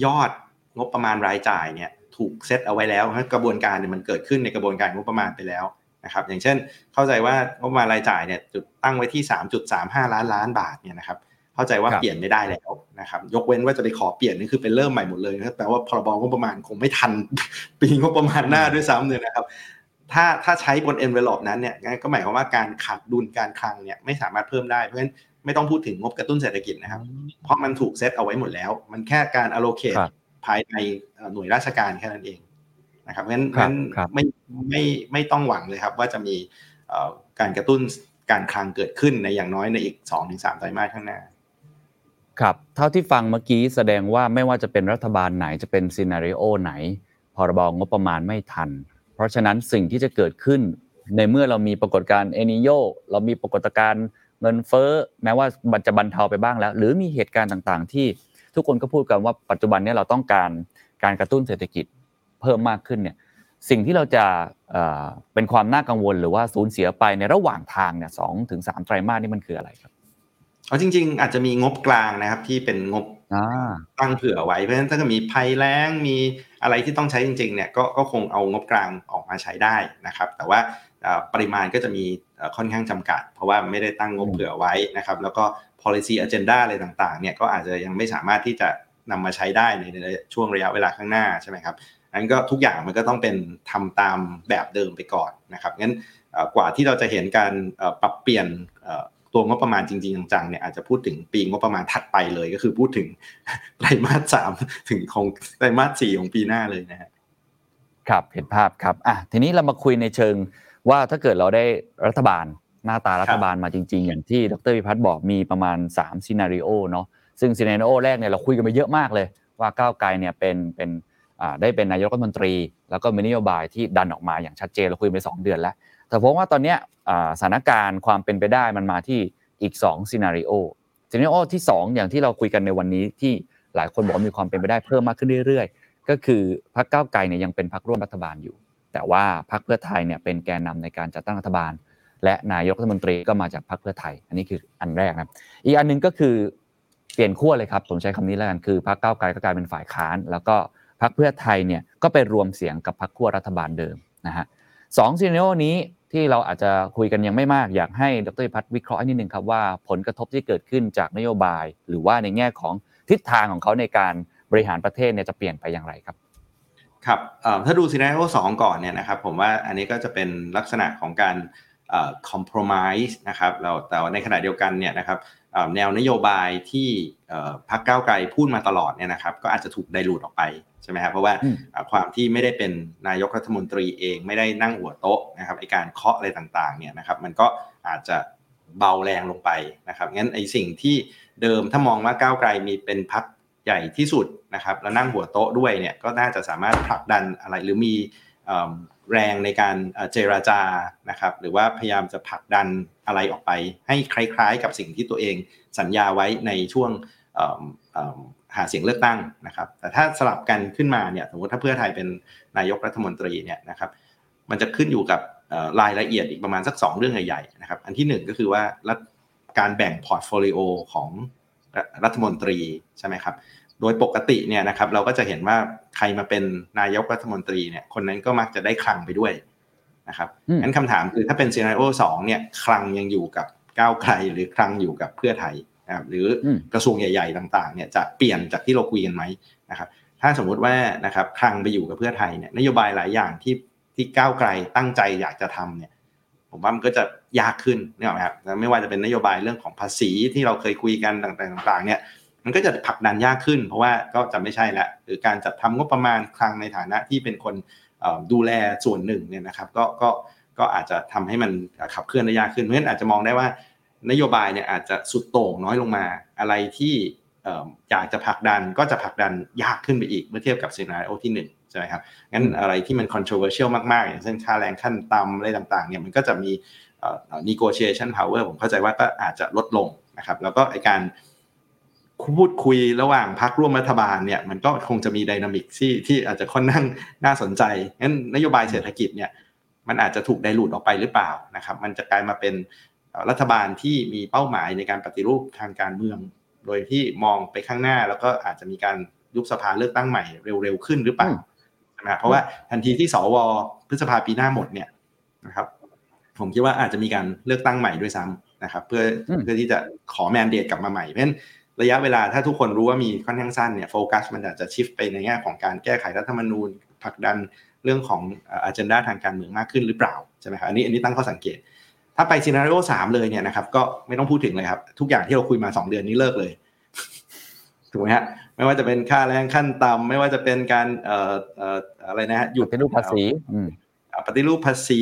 ยอดงบประมาณรายจ่ายเนี่ยถูกเซตเอาไว้แล้วเพราะกระบวนการเนี่ยมันเกิดขึ้นในกระบวนการงบประมาณไปแล้วนะครับอย่างเช่นเข้าใจว่างบประมาณรายจ่ายเนี่ยจุดตั้งไว้ที่ 3.35 ล้านล้านบาทเนี่ยนะครับเข้าใจว่าครับเปลี่ยนไม่ได้แล้วนะครับยกเว้นว่าจะไปขอเปลี่ยนนี่คือเป็นเริ่มใหม่หมดเลยนะครับแปลว่าพรบงบประมาณคงไม่ทันปีงบประมาณหน้าด้วยซ้ำเลยนะครับ ถ้าถ้าใช้บน envelope นั้นเนี่ยงั้นก็หมายความว่าการขาดดุลการคลังเนี่ยไม่สามารถเพิ่มได้เพราะฉะนั้นไม่ต้องพูดถึงงบกระตุ้นเศรษฐกิจนะครับ เพราะมันถูกเซตเอาไว้หมดแล้ว มันแค่การ allocate ครับภายในเอ่อหน่วยราชการแค่นั้นเองนะครับงั้นครับงั้นครับไม่ไม่ไม่ต้องหวังเลยครับ ว่าจะมีเอ่อการกระตุ้นการคลังเกิดขึ้นในอย่างน้อยในอีก2อถึงสไตรมาสข้างหน้าครับเท่าที่ฟังเมื่อกี้แสดงว่าไม่ว่าจะเป็นรัฐบาลไหนจะเป็นซีนารีโอไหนพรบงบประมาณไม่ทัน เพราะฉะนั้นสิ่งที่จะเกิดขึ้น ในเมื่อเรามีปรากฏการณ์เอนิโยเรามีปรากฏการณ์เงินเฟ้อแม้ว่ามันจะบรรเทาไปบ้างแล้ว หรือมีเหตุการณ์ต่างๆ ที่ทุกคนก็พูดกันว่าปัจจุบันนี้เราต้องการการกระตุ้นเศรษฐกิจเพิ่มมากขึ้นเนี่ยสิ่งที่เราจะเป็นความน่ากังวลหรือว่าสูญเสียไปในระหว่างทางเนี่ยสองถึงสามไตรมาสนี่มันคืออะไรครับเอาจริง ๆ อาจจะมีงบกลางนะครับที่เป็นงบ ตั้งเผื่อไว้เพราะฉะนั้นถ้าเกิดมีภัยแล้งมีอะไรที่ต้องใช้จริงๆเนี่ยก็ก็คงเอางบกลางออกมาใช้ได้นะครับ แต่ว่าเอ่อปริมาณก็จะมีเอ่อค่อนข้างจำกัด เพราะว่าไม่ได้ตั้งงบอืมเผื่อไว้นะครับ แล้วก็ policy agenda อะไรต่างๆเนี่ยก็อาจจะยังไม่สามารถที่จะนำมาใช้ได้ในในช่วงระยะเวลาข้างหน้าใช่ไหมครับอันก็ทุกอย่างมันก็ต้องเป็นทำตามแบบเดิมไปก่อนนะครับงั้นเอ่อกว่าที่เราจะเห็นการเอ่อปรับเปลี่ยนเอ่อ ตัวงบประมาณจริงๆจังๆเนี่ยอาจจะพูดถึงปีงบประมาณถัดไปเลย ก็คือพูดถึงไตรมาสสามถึงของไตรมาสสี่ของปีหน้าเลยนะฮะครับเห็นภาพครับอะทีนี้เรามาคุยในเชิงว่าถ้าเกิดเราได้รัฐบาลหน้าตารัฐบาลมาจริง ๆ อย่างที่ดรพิพัฒน์บอกมีประมาณ3ซีนารีโอเนาะซึ่ง scenario แรกเนี่ยเราคุยกันไปเยอะมากเลย ว่าก้าวไกลเนี่ยเป็นเป็นได้เป็นนายกรัฐมนตรี แล้วก็มีนโยบายที่ดันออกมาอย่างชัดเจนเราคุยไป 2 เดือนแล้ว แต่ผมว่าตอนนี้สถานการณ์ความเป็นไปได้มันมาที่อีก2 scenario scenario ที่ 2 อย่างที่เราคุยกันในวันนี้ที่หลายคนบอกมีความเป็นไปได้เพิ่มมากขึ้นเรื่อยๆ ก็คือพรรคก้าวไกลเนี่ยยังเป็นพรรคร่วมรัฐบาลอยู่ แต่ว่าพรรคเพื่อไทยเนี่ยเป็นแกนนำในการจัดตั้งรัฐบาล และนายกรัฐมนตรีก็มาจากพรรคเพื่อไทย อันนี้คืออันแรกนะอีกอันนึงก็คือเปลี่ยนขั้วเลยครับผมใช้คำนี้แล้วกันคือพรรคก้าวไกลก็กลายเป็นฝ่ายค้าน แล้วก็พรรคเพื่อไทยเนี่ยก็ไปรวมเสียงกับพรรคขั้วรัฐบาลเดิมนะฮะ สองซีเนโอนี้ที่เราอาจจะคุยกันยังไม่มากอยากให้ดรพัฒน์วิเคราะห์นิดนึงครับว่าผลกระทบที่เกิดขึ้นจากนโยบาย หรือว่าในแง่ของทิศทางของเขาในการบริหารประเทศเนี่ยจะเปลี่ยนไปอย่างไรครับครับถ้าดูซีนารีโอสองก่อนเนี่ยนะครับผมว่าอันนี้ก็จะเป็นลักษณะของการคอมเพลมไพร์นะครับเราแต่ในขณะเดียวกันเนี่ยนะครับ แนวนโยบายที่พรรคก้าวไกลพูดมาตลอดเนี่ยนะครับ ก็อาจจะถูกไดรูดออกไปใช่ไหมครับเพราะว่าความที่ไม่ได้เป็นนายกรัฐมนตรีเองไม่ได้นั่งหัวโต๊ะนะครับไอการเคาะอะไรต่างๆเนี่ยนะครับมันก็อาจจะเบาแรงลงไปนะครับงั้นไอสิ่งที่เดิมถ้ามองว่าก้าวไกลมีเป็นพรรคใหญ่ที่สุดนะครับแล้วนั่งหัวโต๊ะด้วยเนี่ยก็น่าจะสามารถผลักดันอะไรหรือมี แรงในการเจรจานะครับ หรือว่าพยายามจะผลักดันอะไรออกไป ให้คล้ายๆ กับสิ่งที่ตัวเองสัญญาไว้ในช่วงหาเสียงเลือกตั้งนะครับ แต่ถ้าสลับกันขึ้นมาเนี่ยสมมติถ้าเพื่อไทยเป็นนายกรัฐมนตรีเนี่ยนะครับ มันจะขึ้นอยู่กับรายละเอียดอีกประมาณสัก 2 เรื่องใหญ่ๆนะครับ อันที่ 1 ก็คือว่าการแบ่ง portfolio ของรัฐมนตรีใช่ไหมครับ โดยปกติเนี่ยนะครับเราก็จะเห็นว่าใครมาเป็นนายกรัฐมนตรีเนี่ยคนนั้นก็มักจะได้คลังไปด้วยนะครับงั้นคำถามคือถ้าเป็นซีนารีโอสองเนี่ยคลังยังอยู่กับก้าวไกลหรือคลังอยู่กับเพื่อไทยนะครับหรือกระทรวงใหญ่ๆต่างๆเนี่ยจะเปลี่ยนจากที่เราคุยกันไหมนะครับถ้าสมมุติว่านะครับคลังไปอยู่กับเพื่อไทยเนี่ยนโยบายหลายอย่างที่ที่ก้าวไกลตั้งใจอยากจะทำเนี่ยผมว่ามันก็จะยากขึ้นนี่หรอครับไม่ว่าจะเป็นนโยบายเรื่องของภาษีที่เราเคยคุยกันต่างๆเนี่ย มันก็จะผลักดันยากขึ้น เพราะว่าก็จะไม่ใช่ละหรือการจัดทำงบประมาณคลังในฐานะที่เป็นคนดูแลส่วนหนึ่งเนี่ยนะครับก็ก็ก็อาจจะทำให้มันขับเคลื่อนได้ยากขึ้นเพราะฉะนั้นอาจจะมองได้ว่านโยบายเนี่ยอาจจะสุดโต่งน้อยลงมาอะไรที่อยากจะผลักดันก็จะผลักดันยากขึ้นไปอีกเมื่อเทียบกับซีนารีโอที่1ใช่ไหมครับงั้นอะไรที่มัน controversial มากๆ อย่างเช่นค่าแรงขั้นต่ำอะไรต่างๆเนี่ยมันก็จะมี negotiation power ผมเข้าใจว่าก็อาจจะลดลงนะครับแล้วก็ไอการ พูดคุยระหว่างพักร่วมรัฐบาลเนี่ยมันก็คงจะมีดินามิกที่ที่อาจจะค่อนข้างน่าสนใจงั้นนโยบายเศรษฐกิจเนี่ยมันอาจจะถูกไดรูดออกไปหรือเปล่านะครับ มันจะกลายมาเป็นรัฐบาลที่มีเป้าหมายในการปฏิรูปทางการเมือง โดยที่มองไปข้างหน้าแล้วก็อาจจะมีการยุบสภาเลือกตั้งใหม่เร็วๆขึ้นหรือเปล่านะเพราะว่าทันทีที่สวพฤษภาปีหน้าหมดเนี่ยนะครับ ผมคิดว่าอาจจะมีการเลือกตั้งใหม่ด้วยซ้ำนะครับ เพื่อเพื่อที่จะขอแมนเดตกลับมาใหม่เพราะฉะนั้น ระยะเวลาถ้าทุกคนรู้ว่ามีค่อนข้างสั้นเนี่ยโฟกัสมันอาจจะชิฟไปในแง่ของการแก้ไขรัฐธรรมนูญผลักดันเรื่องของอันเจนดาทางการเมืองมากขึ้นหรือเปล่าใช่ไหมครับอันนี้อันนี้ตั้งข้อสังเกต ถ้าไปซีนารีโอสามเลยเนี่ยนะครับก็ไม่ต้องพูดถึงเลยครับ ทุกอย่างที่เราคุยมา 2 เดือนนี้เลิกเลยถูกไหมฮะไม่ว่าจะเป็นค่าแรงขั้นต่ำไม่ว่าจะเป็นการเอ่อเอ่ออะไรนะฮะหยุดปฏิรูปภาษีปฏิรูปภาษี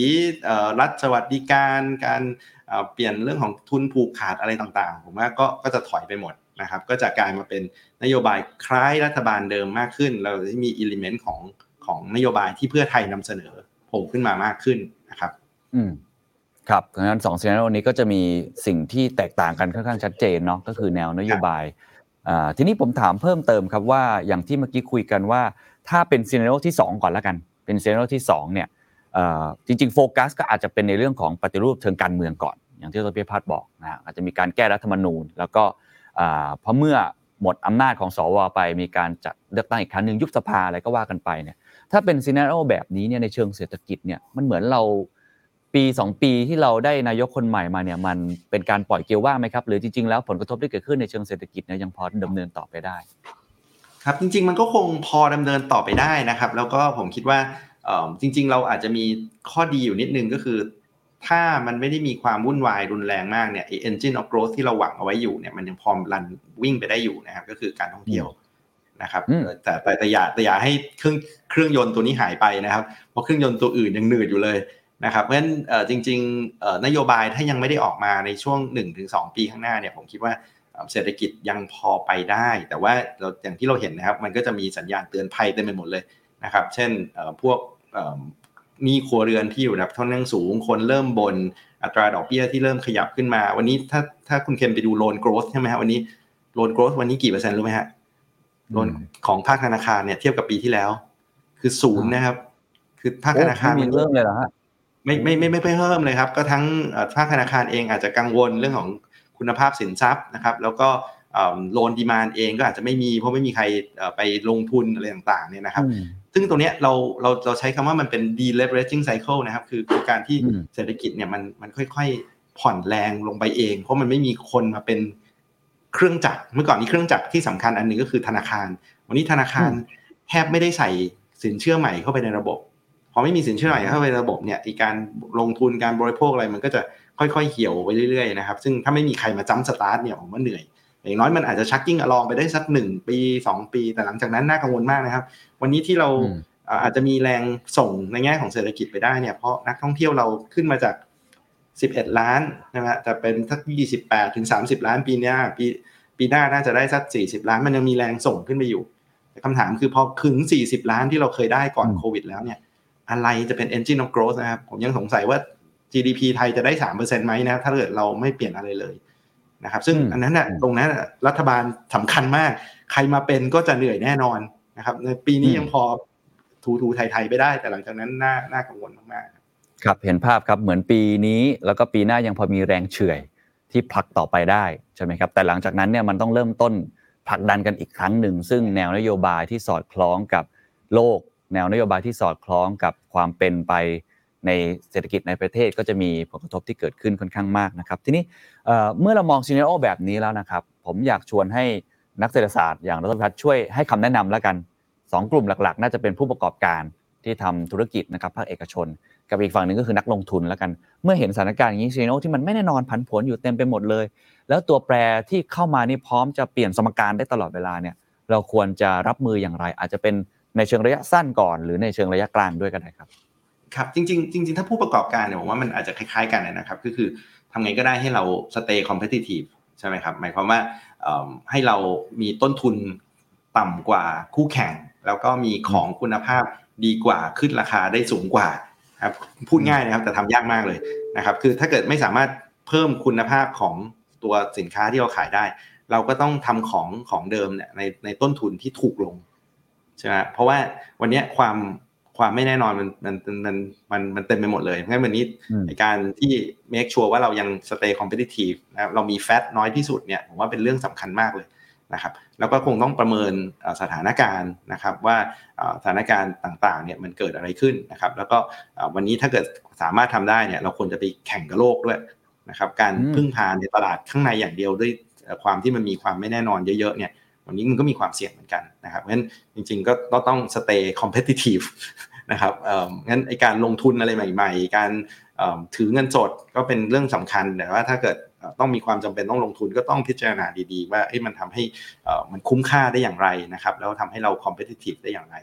รัฐสวัสดิการ การเปลี่ยนเรื่องของทุนผูกขาดอะไรต่างๆ ผมว่าก็ก็จะถอยไปหมด นะครับก็จะกลายมาเป็นนโยบายคล้ายรัฐบาลเดิมมากขึ้น เราจะมีอิเลเมนต์ของของนโยบายที่เพื่อไทยนำเสนอโผล่ขึ้นมามากขึ้นนะครับ อืมครับดังนั้นสองซีนาโอนี้ก็จะมีสิ่งที่แตกต่างกันค่อนข้างชัดเจนเนาะก็คือแนวนโยบายอ่าทีนี้ผมถามเพิ่มเติมครับว่าอย่างที่เมื่อกี้คุยกันว่า ถ้าเป็น scenario ที่ 2 ก่อนแล้วกัน เป็น scenario ที่2เนี่ยจริงๆโฟกัสก็อาจจะเป็นในเรื่องของปฏิรูปเชิงการเมืองก่อน อย่างที่ดร.พิพัฒน์บอกนะอาจจะมีการแก้รัฐธรรมนูญ แล้วก็ เพราะเมื่อหมดอำนาจของสวไปมีการจัดเลือกตั้งอีกครั้งหนึ่งยุบสภาอะไรก็ว่ากันไปเนี่ยถ้าเป็น scenario แบบนี้เนี่ยในเชิงเศรษฐกิจเนี่ยมันเหมือนเราปี 2 ปีที่เราได้นายกคนใหม่มาเนี่ยมันเป็นการปล่อยเกลียวว่างไหมครับหรือจริง ๆ แล้วผลกระทบที่เกิดขึ้นในเชิงเศรษฐกิจเนี่ยยังพอดำเนินต่อไปได้ ครับจริง ๆ มันก็คงพอดำเนินต่อไปได้นะครับ แล้วก็ผมคิดว่าจริง ๆ เราอาจจะมีข้อดีอยู่นิดนึงก็คือ ถ้ามันไม่ได้มีความวุ่นวายรุนแรงมากเนี่ยไอ engine of growth ที่เราหวังเอาไว้อยู่เนี่ยมันยังพอรันวิ่งไปได้อยู่นะครับก็คือการท่องเที่ยวนะครับแต่แต่แต่อย่าแต่อย่าให้เครื่องเครื่องยนต์ตัวนี้หายไปนะครับ เพราะเครื่องยนต์ตัวอื่นยังหนืดอยู่เลยนะครับเพราะฉะนั้นจริงๆนโยบายถ้ายังไม่ได้ออกมาในช่วง 1-2 ปีข้างหน้าเนี่ยผมคิดว่าเศรษฐกิจยังพอไปได้ แต่ว่าเราอย่างที่เราเห็นนะครับ มันก็จะมีสัญญาณเตือนภัยเต็มไปหมดเลยนะครับ เช่นพวก หนี้ครัวเรือนที่อยู่ระดับท่อนข้างสูง คนเริ่มบนอัตราดอกเบี้ยที่เริ่มขยับขึ้นมา วันนี้ถ้าถ้าคุณเคนไปดูโลนโกรธใช่ไหมฮะวันนี้โลนโกรธวันนี้กี่เปอร์เซ็นต์รู้ไหมฮะโลนของภาคธนาคารเนี่ยเทียบกับปีที่แล้ว คือศูนย์นะครับ คือภาคธนาคารมันเริ่มเลยเหรอฮะไม่ไม่ไม่ไม่เพิ่มเลยครับ ก็ทั้งภาคธนาคารเองอาจจะกังวลเรื่องของคุณภาพสินทรัพย์นะครับ แล้วก็โลนดีมานเองก็อาจจะไม่มีเพราะไม่มีใครไปลงทุนอะไรต่างๆเนี่ยนะครับ ซึ่งตรงนี้เราเราเราใช้คำว่ามันเป็น deleveraging cycle นะครับคือการที่เศรษฐกิจเนี่ยมันมันค่อย ๆ ผ่อนแรงลงไปเอง เพราะมันไม่มีคนมาเป็นเครื่องจักรเมื่อก่อนนี้เครื่องจักรที่สำคัญอันนึงก็คือธนาคาร วันนี้ธนาคารแทบไม่ได้ใส่สินเชื่อใหม่เข้าไปในระบบ พอไม่มีสินเชื่อใหม่เข้าไปในระบบเนี่ยอีการลงทุนการบริโภคอะไรมันก็จะค่อยๆเหี่ยวไปเรื่อยๆนะครับ ซึ่งถ้าไม่มีใครมาจัมสตาร์ทเนี่ยผมว่าเหนื่อย อย่างน้อยมันอาจจะชักกิ้งอลองไปได้สักหนึ่งปี2ปี แต่หลังจากนั้นน่ากังวลมากนะครับ วันนี้ที่เราอาจจะมีแรงส่งในแง่ของเศรษฐกิจไปได้เนี่ยเพราะนักท่องเที่ยวเราขึ้นมาจาก11ล้านนะฮะแต่เป็นสัก28ถึง30ล้านปีนี้ปีปีหน้าน่าจะได้สัก40ล้าน มันยังมีแรงส่งขึ้นไปอยู่คำถามคือพอถึง40ล้านที่เราเคยได้ก่อนโควิด แล้วเนี่ย อะไรจะเป็น engine of growth นะครับผมยังสงสัยว่า GDP ไทยจะได้สามเปอร์เซ็นต์ไหมนะถ้าเกิดเราไม่เปลี่ยนอะไรเลย นะครับ ซึ่งอันนั้นน่ะตรงนั้นรัฐบาลสำคัญมาก ใครมาเป็นก็จะเหนื่อยแน่นอนนะครับ ในปีนี้ยังพอทูทูไทยๆไปได้ แต่หลังจากนั้นน่าน่ากังวลมากๆครับเห็นภาพครับเหมือนปีนี้แล้วก็ปีหน้ายังพอมีแรงเฉื่อยที่ผลักต่อไปได้ใช่ไหมครับ แต่หลังจากนั้นเนี่ยมันต้องเริ่มต้นผลักดันกันอีกครั้งหนึ่ง ซึ่งแนวนโยบายที่สอดคล้องกับโลก แนวนโยบายที่สอดคล้องกับความเป็นไป ในเศรษฐกิจในประเทศก็จะมีผลกระทบที่เกิดขึ้นค่อนข้างมากนะครับ ทีนี้เมื่อเรามองซีเนโอแบบนี้แล้วนะครับ ผมอยากชวนให้นักเศรษฐศาสตร์อย่างรัฐพัฒน์ช่วยให้คำแนะนำแล้วกัน 2 กลุ่มหลักๆ น่าจะเป็นผู้ประกอบการที่ทำธุรกิจนะครับภาคเอกชน กับอีกฝั่งหนึ่งก็คือนักลงทุนแล้วกัน เมื่อเห็นสถานการณ์อย่างนี้ซีเนโอที่มันไม่แน่นอนผันผวนอยู่เต็มไปหมดเลย แล้วตัวแปรที่เข้ามานี่พร้อมจะเปลี่ยนสมการได้ตลอดเวลาเนี่ยเราควรจะรับมืออย่างไร อาจจะเป็นในเชิงระยะสั้นก่อน หรือในเชิงระยะกลางด้วยก็ได้ครับ ครับจริงๆจริงๆ ถ้าผู้ประกอบการเนี่ยผมว่ามันอาจจะคล้ายๆกันนะครับ ก็คือทำไงก็ได้ให้เรา stay competitive ใช่ไหมครับหมายความว่าให้เรามีต้นทุนต่ำกว่าคู่แข่ง แล้วก็มีของคุณภาพดีกว่าขึ้นราคาได้สูงกว่าครับพูดง่ายนะครับแต่ทำยากมากเลยนะครับคือถ้าเกิดไม่สามารถเพิ่มคุณภาพของตัวสินค้าที่เราขายได้ เราก็ต้องทำของของเดิมเนี่ยในในต้นทุนที่ถูกลงใช่ไหมเพราะว่าวันนี้ความ ความไม่แน่นอนมันมันมันมันมันเต็มไปหมดเลยงั้นวันนี้ในการที่ make sure ว่าเรายัง stay competitive นะเรามีแฟตน้อยที่สุดเนี่ยผมว่าเป็นเรื่องสำคัญมากเลยนะครับแล้วก็คงต้องประเมินสถานการณ์นะครับว่าสถานการณ์ต่างๆเนี่ยมันเกิดอะไรขึ้นนะครับ แล้วก็วันนี้ถ้าเกิดสามารถทำได้เนี่ยเราควรจะไปแข่งกับโลกด้วยนะครับ การพึ่งพาในตลาดข้างในอย่างเดียวด้วยความที่มันมีความไม่แน่นอนเยอะๆเนี่ย วันนี้มันก็มีความเสี่ยงเหมือนกันนะครับเพราะฉะนั้นจริงๆก็ต้อง stay competitive นะครับงั้นไอการลงทุนอะไรใหม่ ๆ การถือเงินสดก็เป็นเรื่องสำคัญแต่ว่าถ้าเกิดต้องมีความจำเป็นต้องลงทุนก็ต้องพิจารณาดีๆ ว่ามันทำให้มันคุ้มค่าได้อย่างไรนะครับแล้วทำให้เรา competitive ได้อย่างไร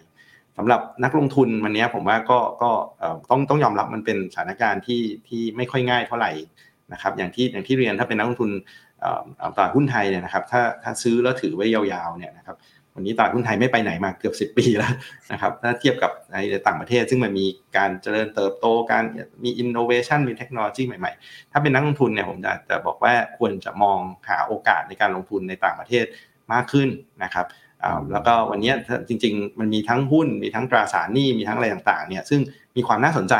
สำหรับนักลงทุนวันนี้ผมว่าก็ก็ต้องต้องยอมรับมันเป็นสถานการณ์ที่ที่ไม่ค่อยง่ายเท่าไหร่นะครับอย่างที่อย่างที่เรียนถ้าเป็นนักลงทุน ตลาดหุ้นไทยเนี่ยนะครับถ้าถ้าซื้อแล้วถือไว้ยาวๆเนี่ยนะครับวันนี้ตลาดหุ้นไทยไม่ไปไหนมาเกือบ 10 ปีแล้วนะครับถ้าเทียบกับในต่างประเทศ ซึ่งมันมีการเจริญเติบโตการมีอินโนเวชันมีเทคโนโลยีใหม่ๆ ถ้าเป็นนักลงทุนเนี่ยผมจะจะบอกว่าควรจะมองหาโอกาสในการลงทุนในต่างประเทศมากขึ้นนะครับแล้วก็วันนี้จริง ๆ มันมีทั้งหุ้นมีทั้งตราสารหนี้มีทั้งอะไรต่างๆเนี่ยซึ่งมีความน่าสนใจ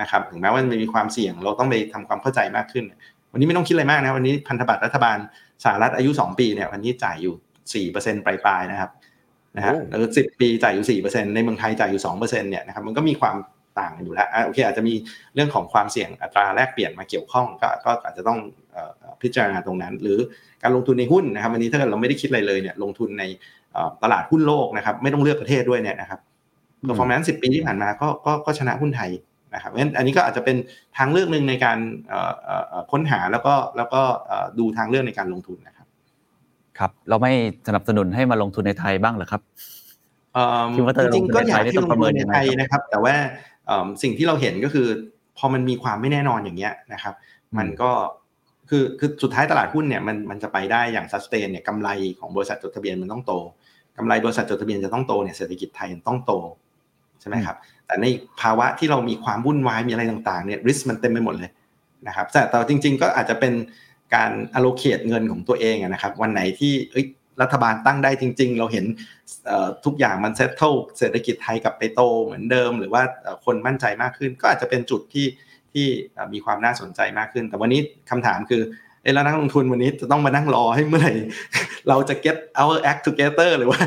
นะครับถึงแม้ว่ามันมีความเสี่ยงเราต้องไปทำความเข้าใจมากขึ้น วันนี้ไม่ต้องคิดอะไรมากนะวันนี้พันธบัตรรัฐบาลสหรัฐอายุ 2 ปีเนี่ยวันนี้จ่ายอยู่ 4%ปลายๆนะครับนะฮะแล้วสิปีจ่ายอยู่ 4%ในเมืองไทยจ่ายอยู่ 2%เนี่ยนะครับมันก็มีความต่างกันอยู่แล้วโอเคอาจจะมีเรื่องของความเสี่ยงอัตราแลกเปลี่ยนมาเกี่ยวข้องก็ก็อาจจะต้องพิจารณาตรงนั้น หรือการลงทุนในหุ้นนะครับวันนี้ถ้าเกิดเราไม่ได้คิดอะไรเลยเนี่ยลงทุนในตลาดหุ้นโลกนะครับไม่ต้องเลือกประเทศด้วยเนี่ยนะครับ performance 10ปีที่ผ่านมาก็ก็ก็ชนะหุ้นไทย นะครับเพราะฉะนั้นอันนี้ก็อาจจะเป็นทางเลือกหนึ่งในการค้นหาแล้วก็แล้วก็ดูทางเลือกในการลงทุนนะครับ ครับ เราไม่สนับสนุนให้มาลงทุนในไทยบ้างเหรอครับจริงๆก็อยากให้ลงทุนในไทยนะครับ แต่ว่าสิ่งที่เราเห็นก็คือ พอมันมีความไม่แน่นอนอย่างเงี้ยนะครับ มันก็คือคือสุดท้ายตลาดหุ้นเนี่ยมันมันจะไปได้อย่างซัสเตนเนี่ยกำไรของบริษัทจดทะเบียนมันต้องโตกำไรบริษัทจดทะเบียนจะต้องโตเนี่ยเศรษฐกิจไทยต้องโตใช่ไหมครับ แต่ในภาวะที่เรามีความวุ่นวายมีอะไรต่างๆเนี่ย risk มันเต็มไปหมดเลยนะครับแต่แต่จริง ๆ ก็อาจจะเป็นการ allocate เงินของตัวเองนะครับวันไหนที่รัฐบาลตั้งได้จริง ๆ เราเห็นทุกอย่างมัน settle เศรษฐกิจไทยกลับไปโตเหมือนเดิม หรือว่าคนมั่นใจมากขึ้น ก็อาจจะเป็นจุดที่ที่มีความน่าสนใจมากขึ้น แต่วันนี้คำถามคือเออแล้วนักลงทุนวันนี้จะต้องมานั่งรอให้เมื่อไหร่เราจะ get our act together หรือว่า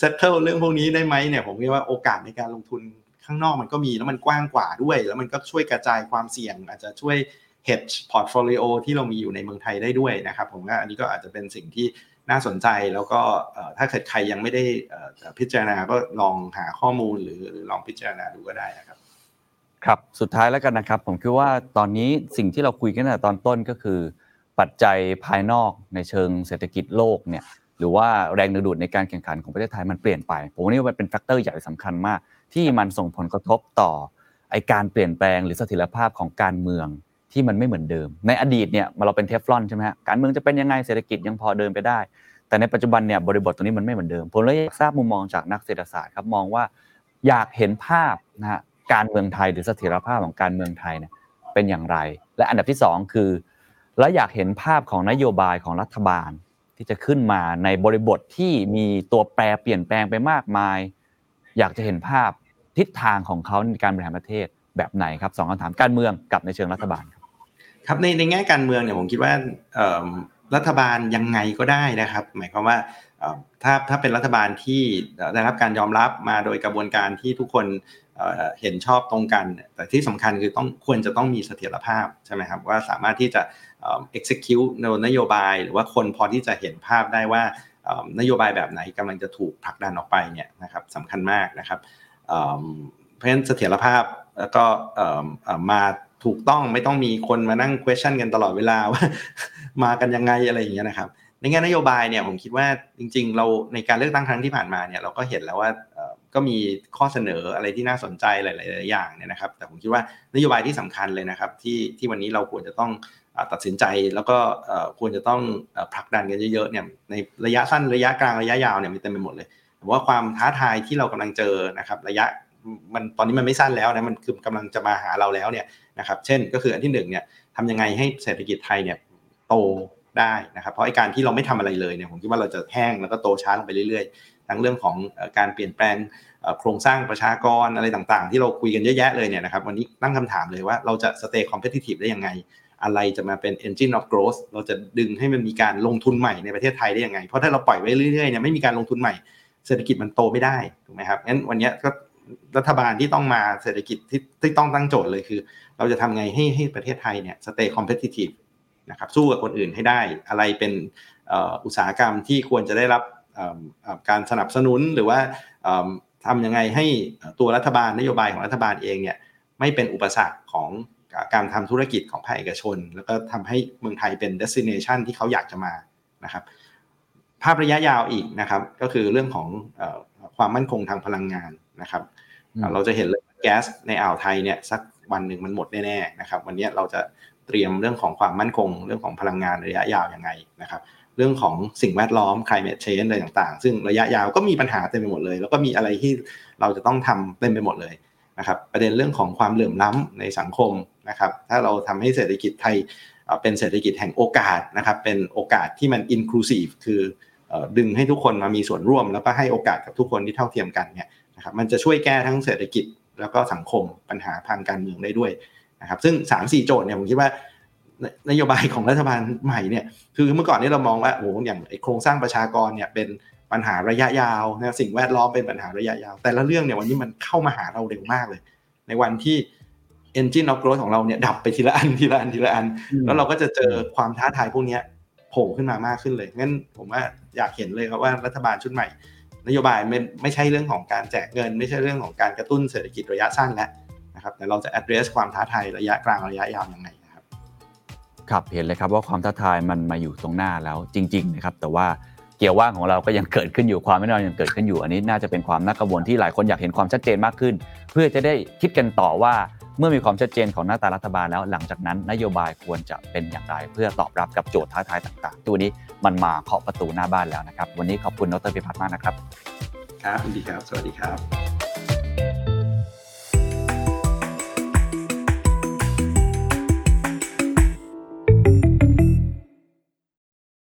settle เรื่องพวกนี้ได้ไหมเนี่ยผมคิดว่าโอกาสในการลงทุน ข้างนอกมันก็มีแล้วมันกว้างกว่าด้วย แล้วมันก็ช่วยกระจายความเสี่ยง อาจจะช่วย hedge portfolio ที่เรามีอยู่ในเมืองไทยได้ด้วยนะครับ ผมว่าอันนี้ก็อาจจะเป็นสิ่งที่น่าสนใจแล้วก็ถ้าเกิดใครยังไม่ได้พิจารณาก็ลองหาข้อมูลหรือลองพิจารณาดูก็ได้นะครับ ครับสุดท้ายแล้วกันนะครับ ผมคิดว่าตอนนี้สิ่งที่เราคุยกันตั้งแต่ตอนต้นก็คือ ปัจจัยภายนอกในเชิงเศรษฐกิจโลกเนี่ยหรือว่าแรงดึงดูดในการแข่งขันของประเทศไทยมันเปลี่ยนไป ผมว่านี่มันเป็น factor ใหญ่สำคัญมาก ที่มันส่งผลกระทบต่อไอ้การเปลี่ยนแปลงหรือเสถียรภาพของการเมืองที่มันไม่เหมือนเดิม ในอดีตเนี่ยเราเป็น Teflon ใช่ไหมฮะการเมืองจะเป็นยังไงเศรษฐกิจยังพอเดินไปได้ แต่ในปัจจุบันเนี่ยบริบทตรงนี้มันไม่เหมือนเดิมผมเลยอยากทราบมุมมองจากนักเศรษฐศาสตร์ครับมองว่าอยากเห็นภาพนะฮะการเมืองไทยหรือเสถียรภาพของการเมืองไทยเนี่ยเป็นอย่างไร และอันดับที่ 2 คือ แล้วอยากเห็นภาพของนโยบายของรัฐบาลที่จะขึ้นมาในบริบทที่มีตัวแปรเปลี่ยนแปลงไปมากมาย อยากจะเห็นภาพทิศทางของเขาในการบริหารประเทศแบบไหนครับสองคำถามการเมืองกับในเชิงรัฐบาล ครับในในแง่การเมืองเนี่ยผมคิดว่ารัฐบาลยังไงก็ได้นะครับ หมายความว่าถ้าถ้าเป็นรัฐบาลที่ได้รับการยอมรับมาโดยกระบวนการที่ทุกคนเห็นชอบตรงกัน แต่ที่สำคัญคือต้องควรจะต้องมีเสถียรภาพใช่ไหมครับว่าสามารถที่จะ execute นโยบาย หรือว่าคนพอที่จะเห็นภาพได้ว่า นโยบายแบบไหนกำลังจะถูกผลักดันออกไปเนี่ยนะครับสำคัญมากนะครับเพราะฉะนั้นเสถียรภาพแล้วก็มาถูกต้องไม่ต้องมีคนมานั่ง question กันตลอดเวลาว่ามากันยังไงอะไรอย่างเงี้ยนะครับ ในแง่นโยบายเนี่ยผมคิดว่าจริง ๆ เราในการเลือกตั้งครั้งที่ผ่านมาเนี่ยเราก็เห็นแล้วว่าก็มีข้อเสนออะไรที่น่าสนใจหลาย ๆ อย่างเนี่ยนะครับ แต่ผมคิดว่านโยบายที่สำคัญเลยนะครับที่ที่วันนี้เราควรจะต้อง ตัดสินใจแล้วก็ควรจะต้องผลักดันกันเยอะๆเนี่ยในระยะสั้นระยะกลางระยะยาวเนี่ยมีเต็มไปหมดเลยผมว่าความท้าทายที่เรากำลังเจอนะครับระยะมันตอนนี้มันไม่สั้นแล้วนะมันคือกำลังจะมาหาเราแล้วเนี่ยนะครับเช่นก็คืออันที่หนึ่งเนี่ยทำยังไงให้เศรษฐกิจไทยเนี่ยโตได้นะครับเพราะไอ้การที่เราไม่ทำอะไรเลยเนี่ยผมคิดว่าเราจะแห้งแล้วก็โตช้าลงไปเรื่อยๆ ทั้งเรื่องของการเปลี่ยนแปลงโครงสร้างประชากรอะไรต่างๆ ที่เราคุยกันเยอะแยะเลยเนี่ยนะครับวันนี้ตั้งคำถามเลยว่าเราจะ stay competitive ได้ยังไง อะไรจะมาเป็น engine of growth เราจะดึงให้มันมีการลงทุนใหม่ในประเทศไทยได้ยังไง เพราะถ้าเราปล่อยไว้เรื่อยๆเนี่ยไม่มีการลงทุนใหม่ เศรษฐกิจมันโตไม่ได้ถูกไหมครับงั้นวันนี้ก็รัฐบาลที่ต้องมาเศรษฐกิจที่ที่ต้องตั้งโจทย์เลยคือ เราจะทำไงให้ให้ประเทศไทยเนี่ย stay competitive นะครับสู้กับคนอื่นให้ได้ อะไรเป็นอุตสาหกรรมที่ควรจะได้รับการสนับสนุนหรือว่าทำยังไงให้ตัวรัฐบาลนโยบายของรัฐบาลเองเนี่ยไม่เป็นอุปสรรคของ การทำธุรกิจของภาคเอกชน แล้วก็ทำให้เมืองไทยเป็น destination ที่เขาอยากจะมานะครับ ภาพระยะยาวอีกนะครับ ก็คือเรื่องของความมั่นคงทางพลังงานนะครับ เราจะเห็นเลยแก๊สในอ่าวไทยเนี่ยสักวันหนึ่งมันหมดแน่ๆนะครับ วันนี้เราจะเตรียมเรื่องของความมั่นคง เรื่องของพลังงานระยะยาวยังไงนะครับเรื่องของสิ่งแวดล้อม climate change อะไรต่างๆ ซึ่งระยะยาวก็มีปัญหาเต็มไปหมดเลย แล้วก็มีอะไรที่เราจะต้องทำเต็มไปหมดเลยนะครับ ประเด็นเรื่องของความเหลื่อมล้ำในสังคม นะครับถ้าเราทำให้เศรษฐกิจไทยเป็นเศรษฐกิจแห่งโอกาสนะครับเป็นโอกาสที่มัน inclusive คือดึงให้ทุกคนมามีส่วนร่วม แล้วก็ให้โอกาสกับทุกคนที่เท่าเทียมกันเนี่ยนะครับมันจะช่วยแก้ทั้งเศรษฐกิจแล้วก็สังคมปัญหาทางการเมืองได้ด้วยนะครับซึ่ง 3-4 โจทย์เนี่ยผมคิดว่านโยบายของรัฐบาลใหม่เนี่ยคือเมื่อก่อนนี้เรามองว่าโอ้โหอย่างโครงสร้างประชากรเนี่ยเป็นปัญหาระยะยาวนะสิ่งแวดล้อมเป็นปัญหาระยะยาว แต่ละเรื่องเนี่ยวันนี้มันเข้ามาหาเราเร็วมากเลย ในวันที่ engine of growth ของเราเนี่ยดับไปทีละอันทีละอันทีละอัน แล้วเราก็จะเจอความท้าทายพวกนี้โผล่ขึ้นมามากขึ้นเลย งั้นผมว่าอยากเห็นเลยครับว่ารัฐบาลชุดใหม่ นโยบายไม่ไม่ใช่เรื่องของการแจกเงิน ไม่ใช่เรื่องของการกระตุ้นเศรษฐกิจระยะสั้นแล้วนะครับแต่เราจะ address ความท้าทายระยะกลางระยะยาวยังไงครับเห็นเลยครับว่าความท้าทายมันมาอยู่ตรงหน้าแล้วจริงๆนะครับแต่ว่าเกี่ยวว่างของเราก็ยังเกิดขึ้นอยู่ความไม่แน่นอนยังเกิดขึ้นอยู่ อันนี้น่าจะเป็นความน่ากังวลที่หลายคนอยากเห็นความชัดเจนมากขึ้น เพื่อจะได้คิดกันต่อว่า เมื่อมีความชัดเจนของหน้าตารัฐบาลแล้วหลังจากนั้น นโยบายควรจะเป็นอย่างไร เพื่อตอบรับกับโจทย์ท้าทายต่าง ๆ ตัวนี้มันมาเคาะประตูหน้าบ้านแล้วนะครับ วันนี้ขอบคุณดรพิพัฒน์มากนะครับ ครับดีครับ สวัสดีครับ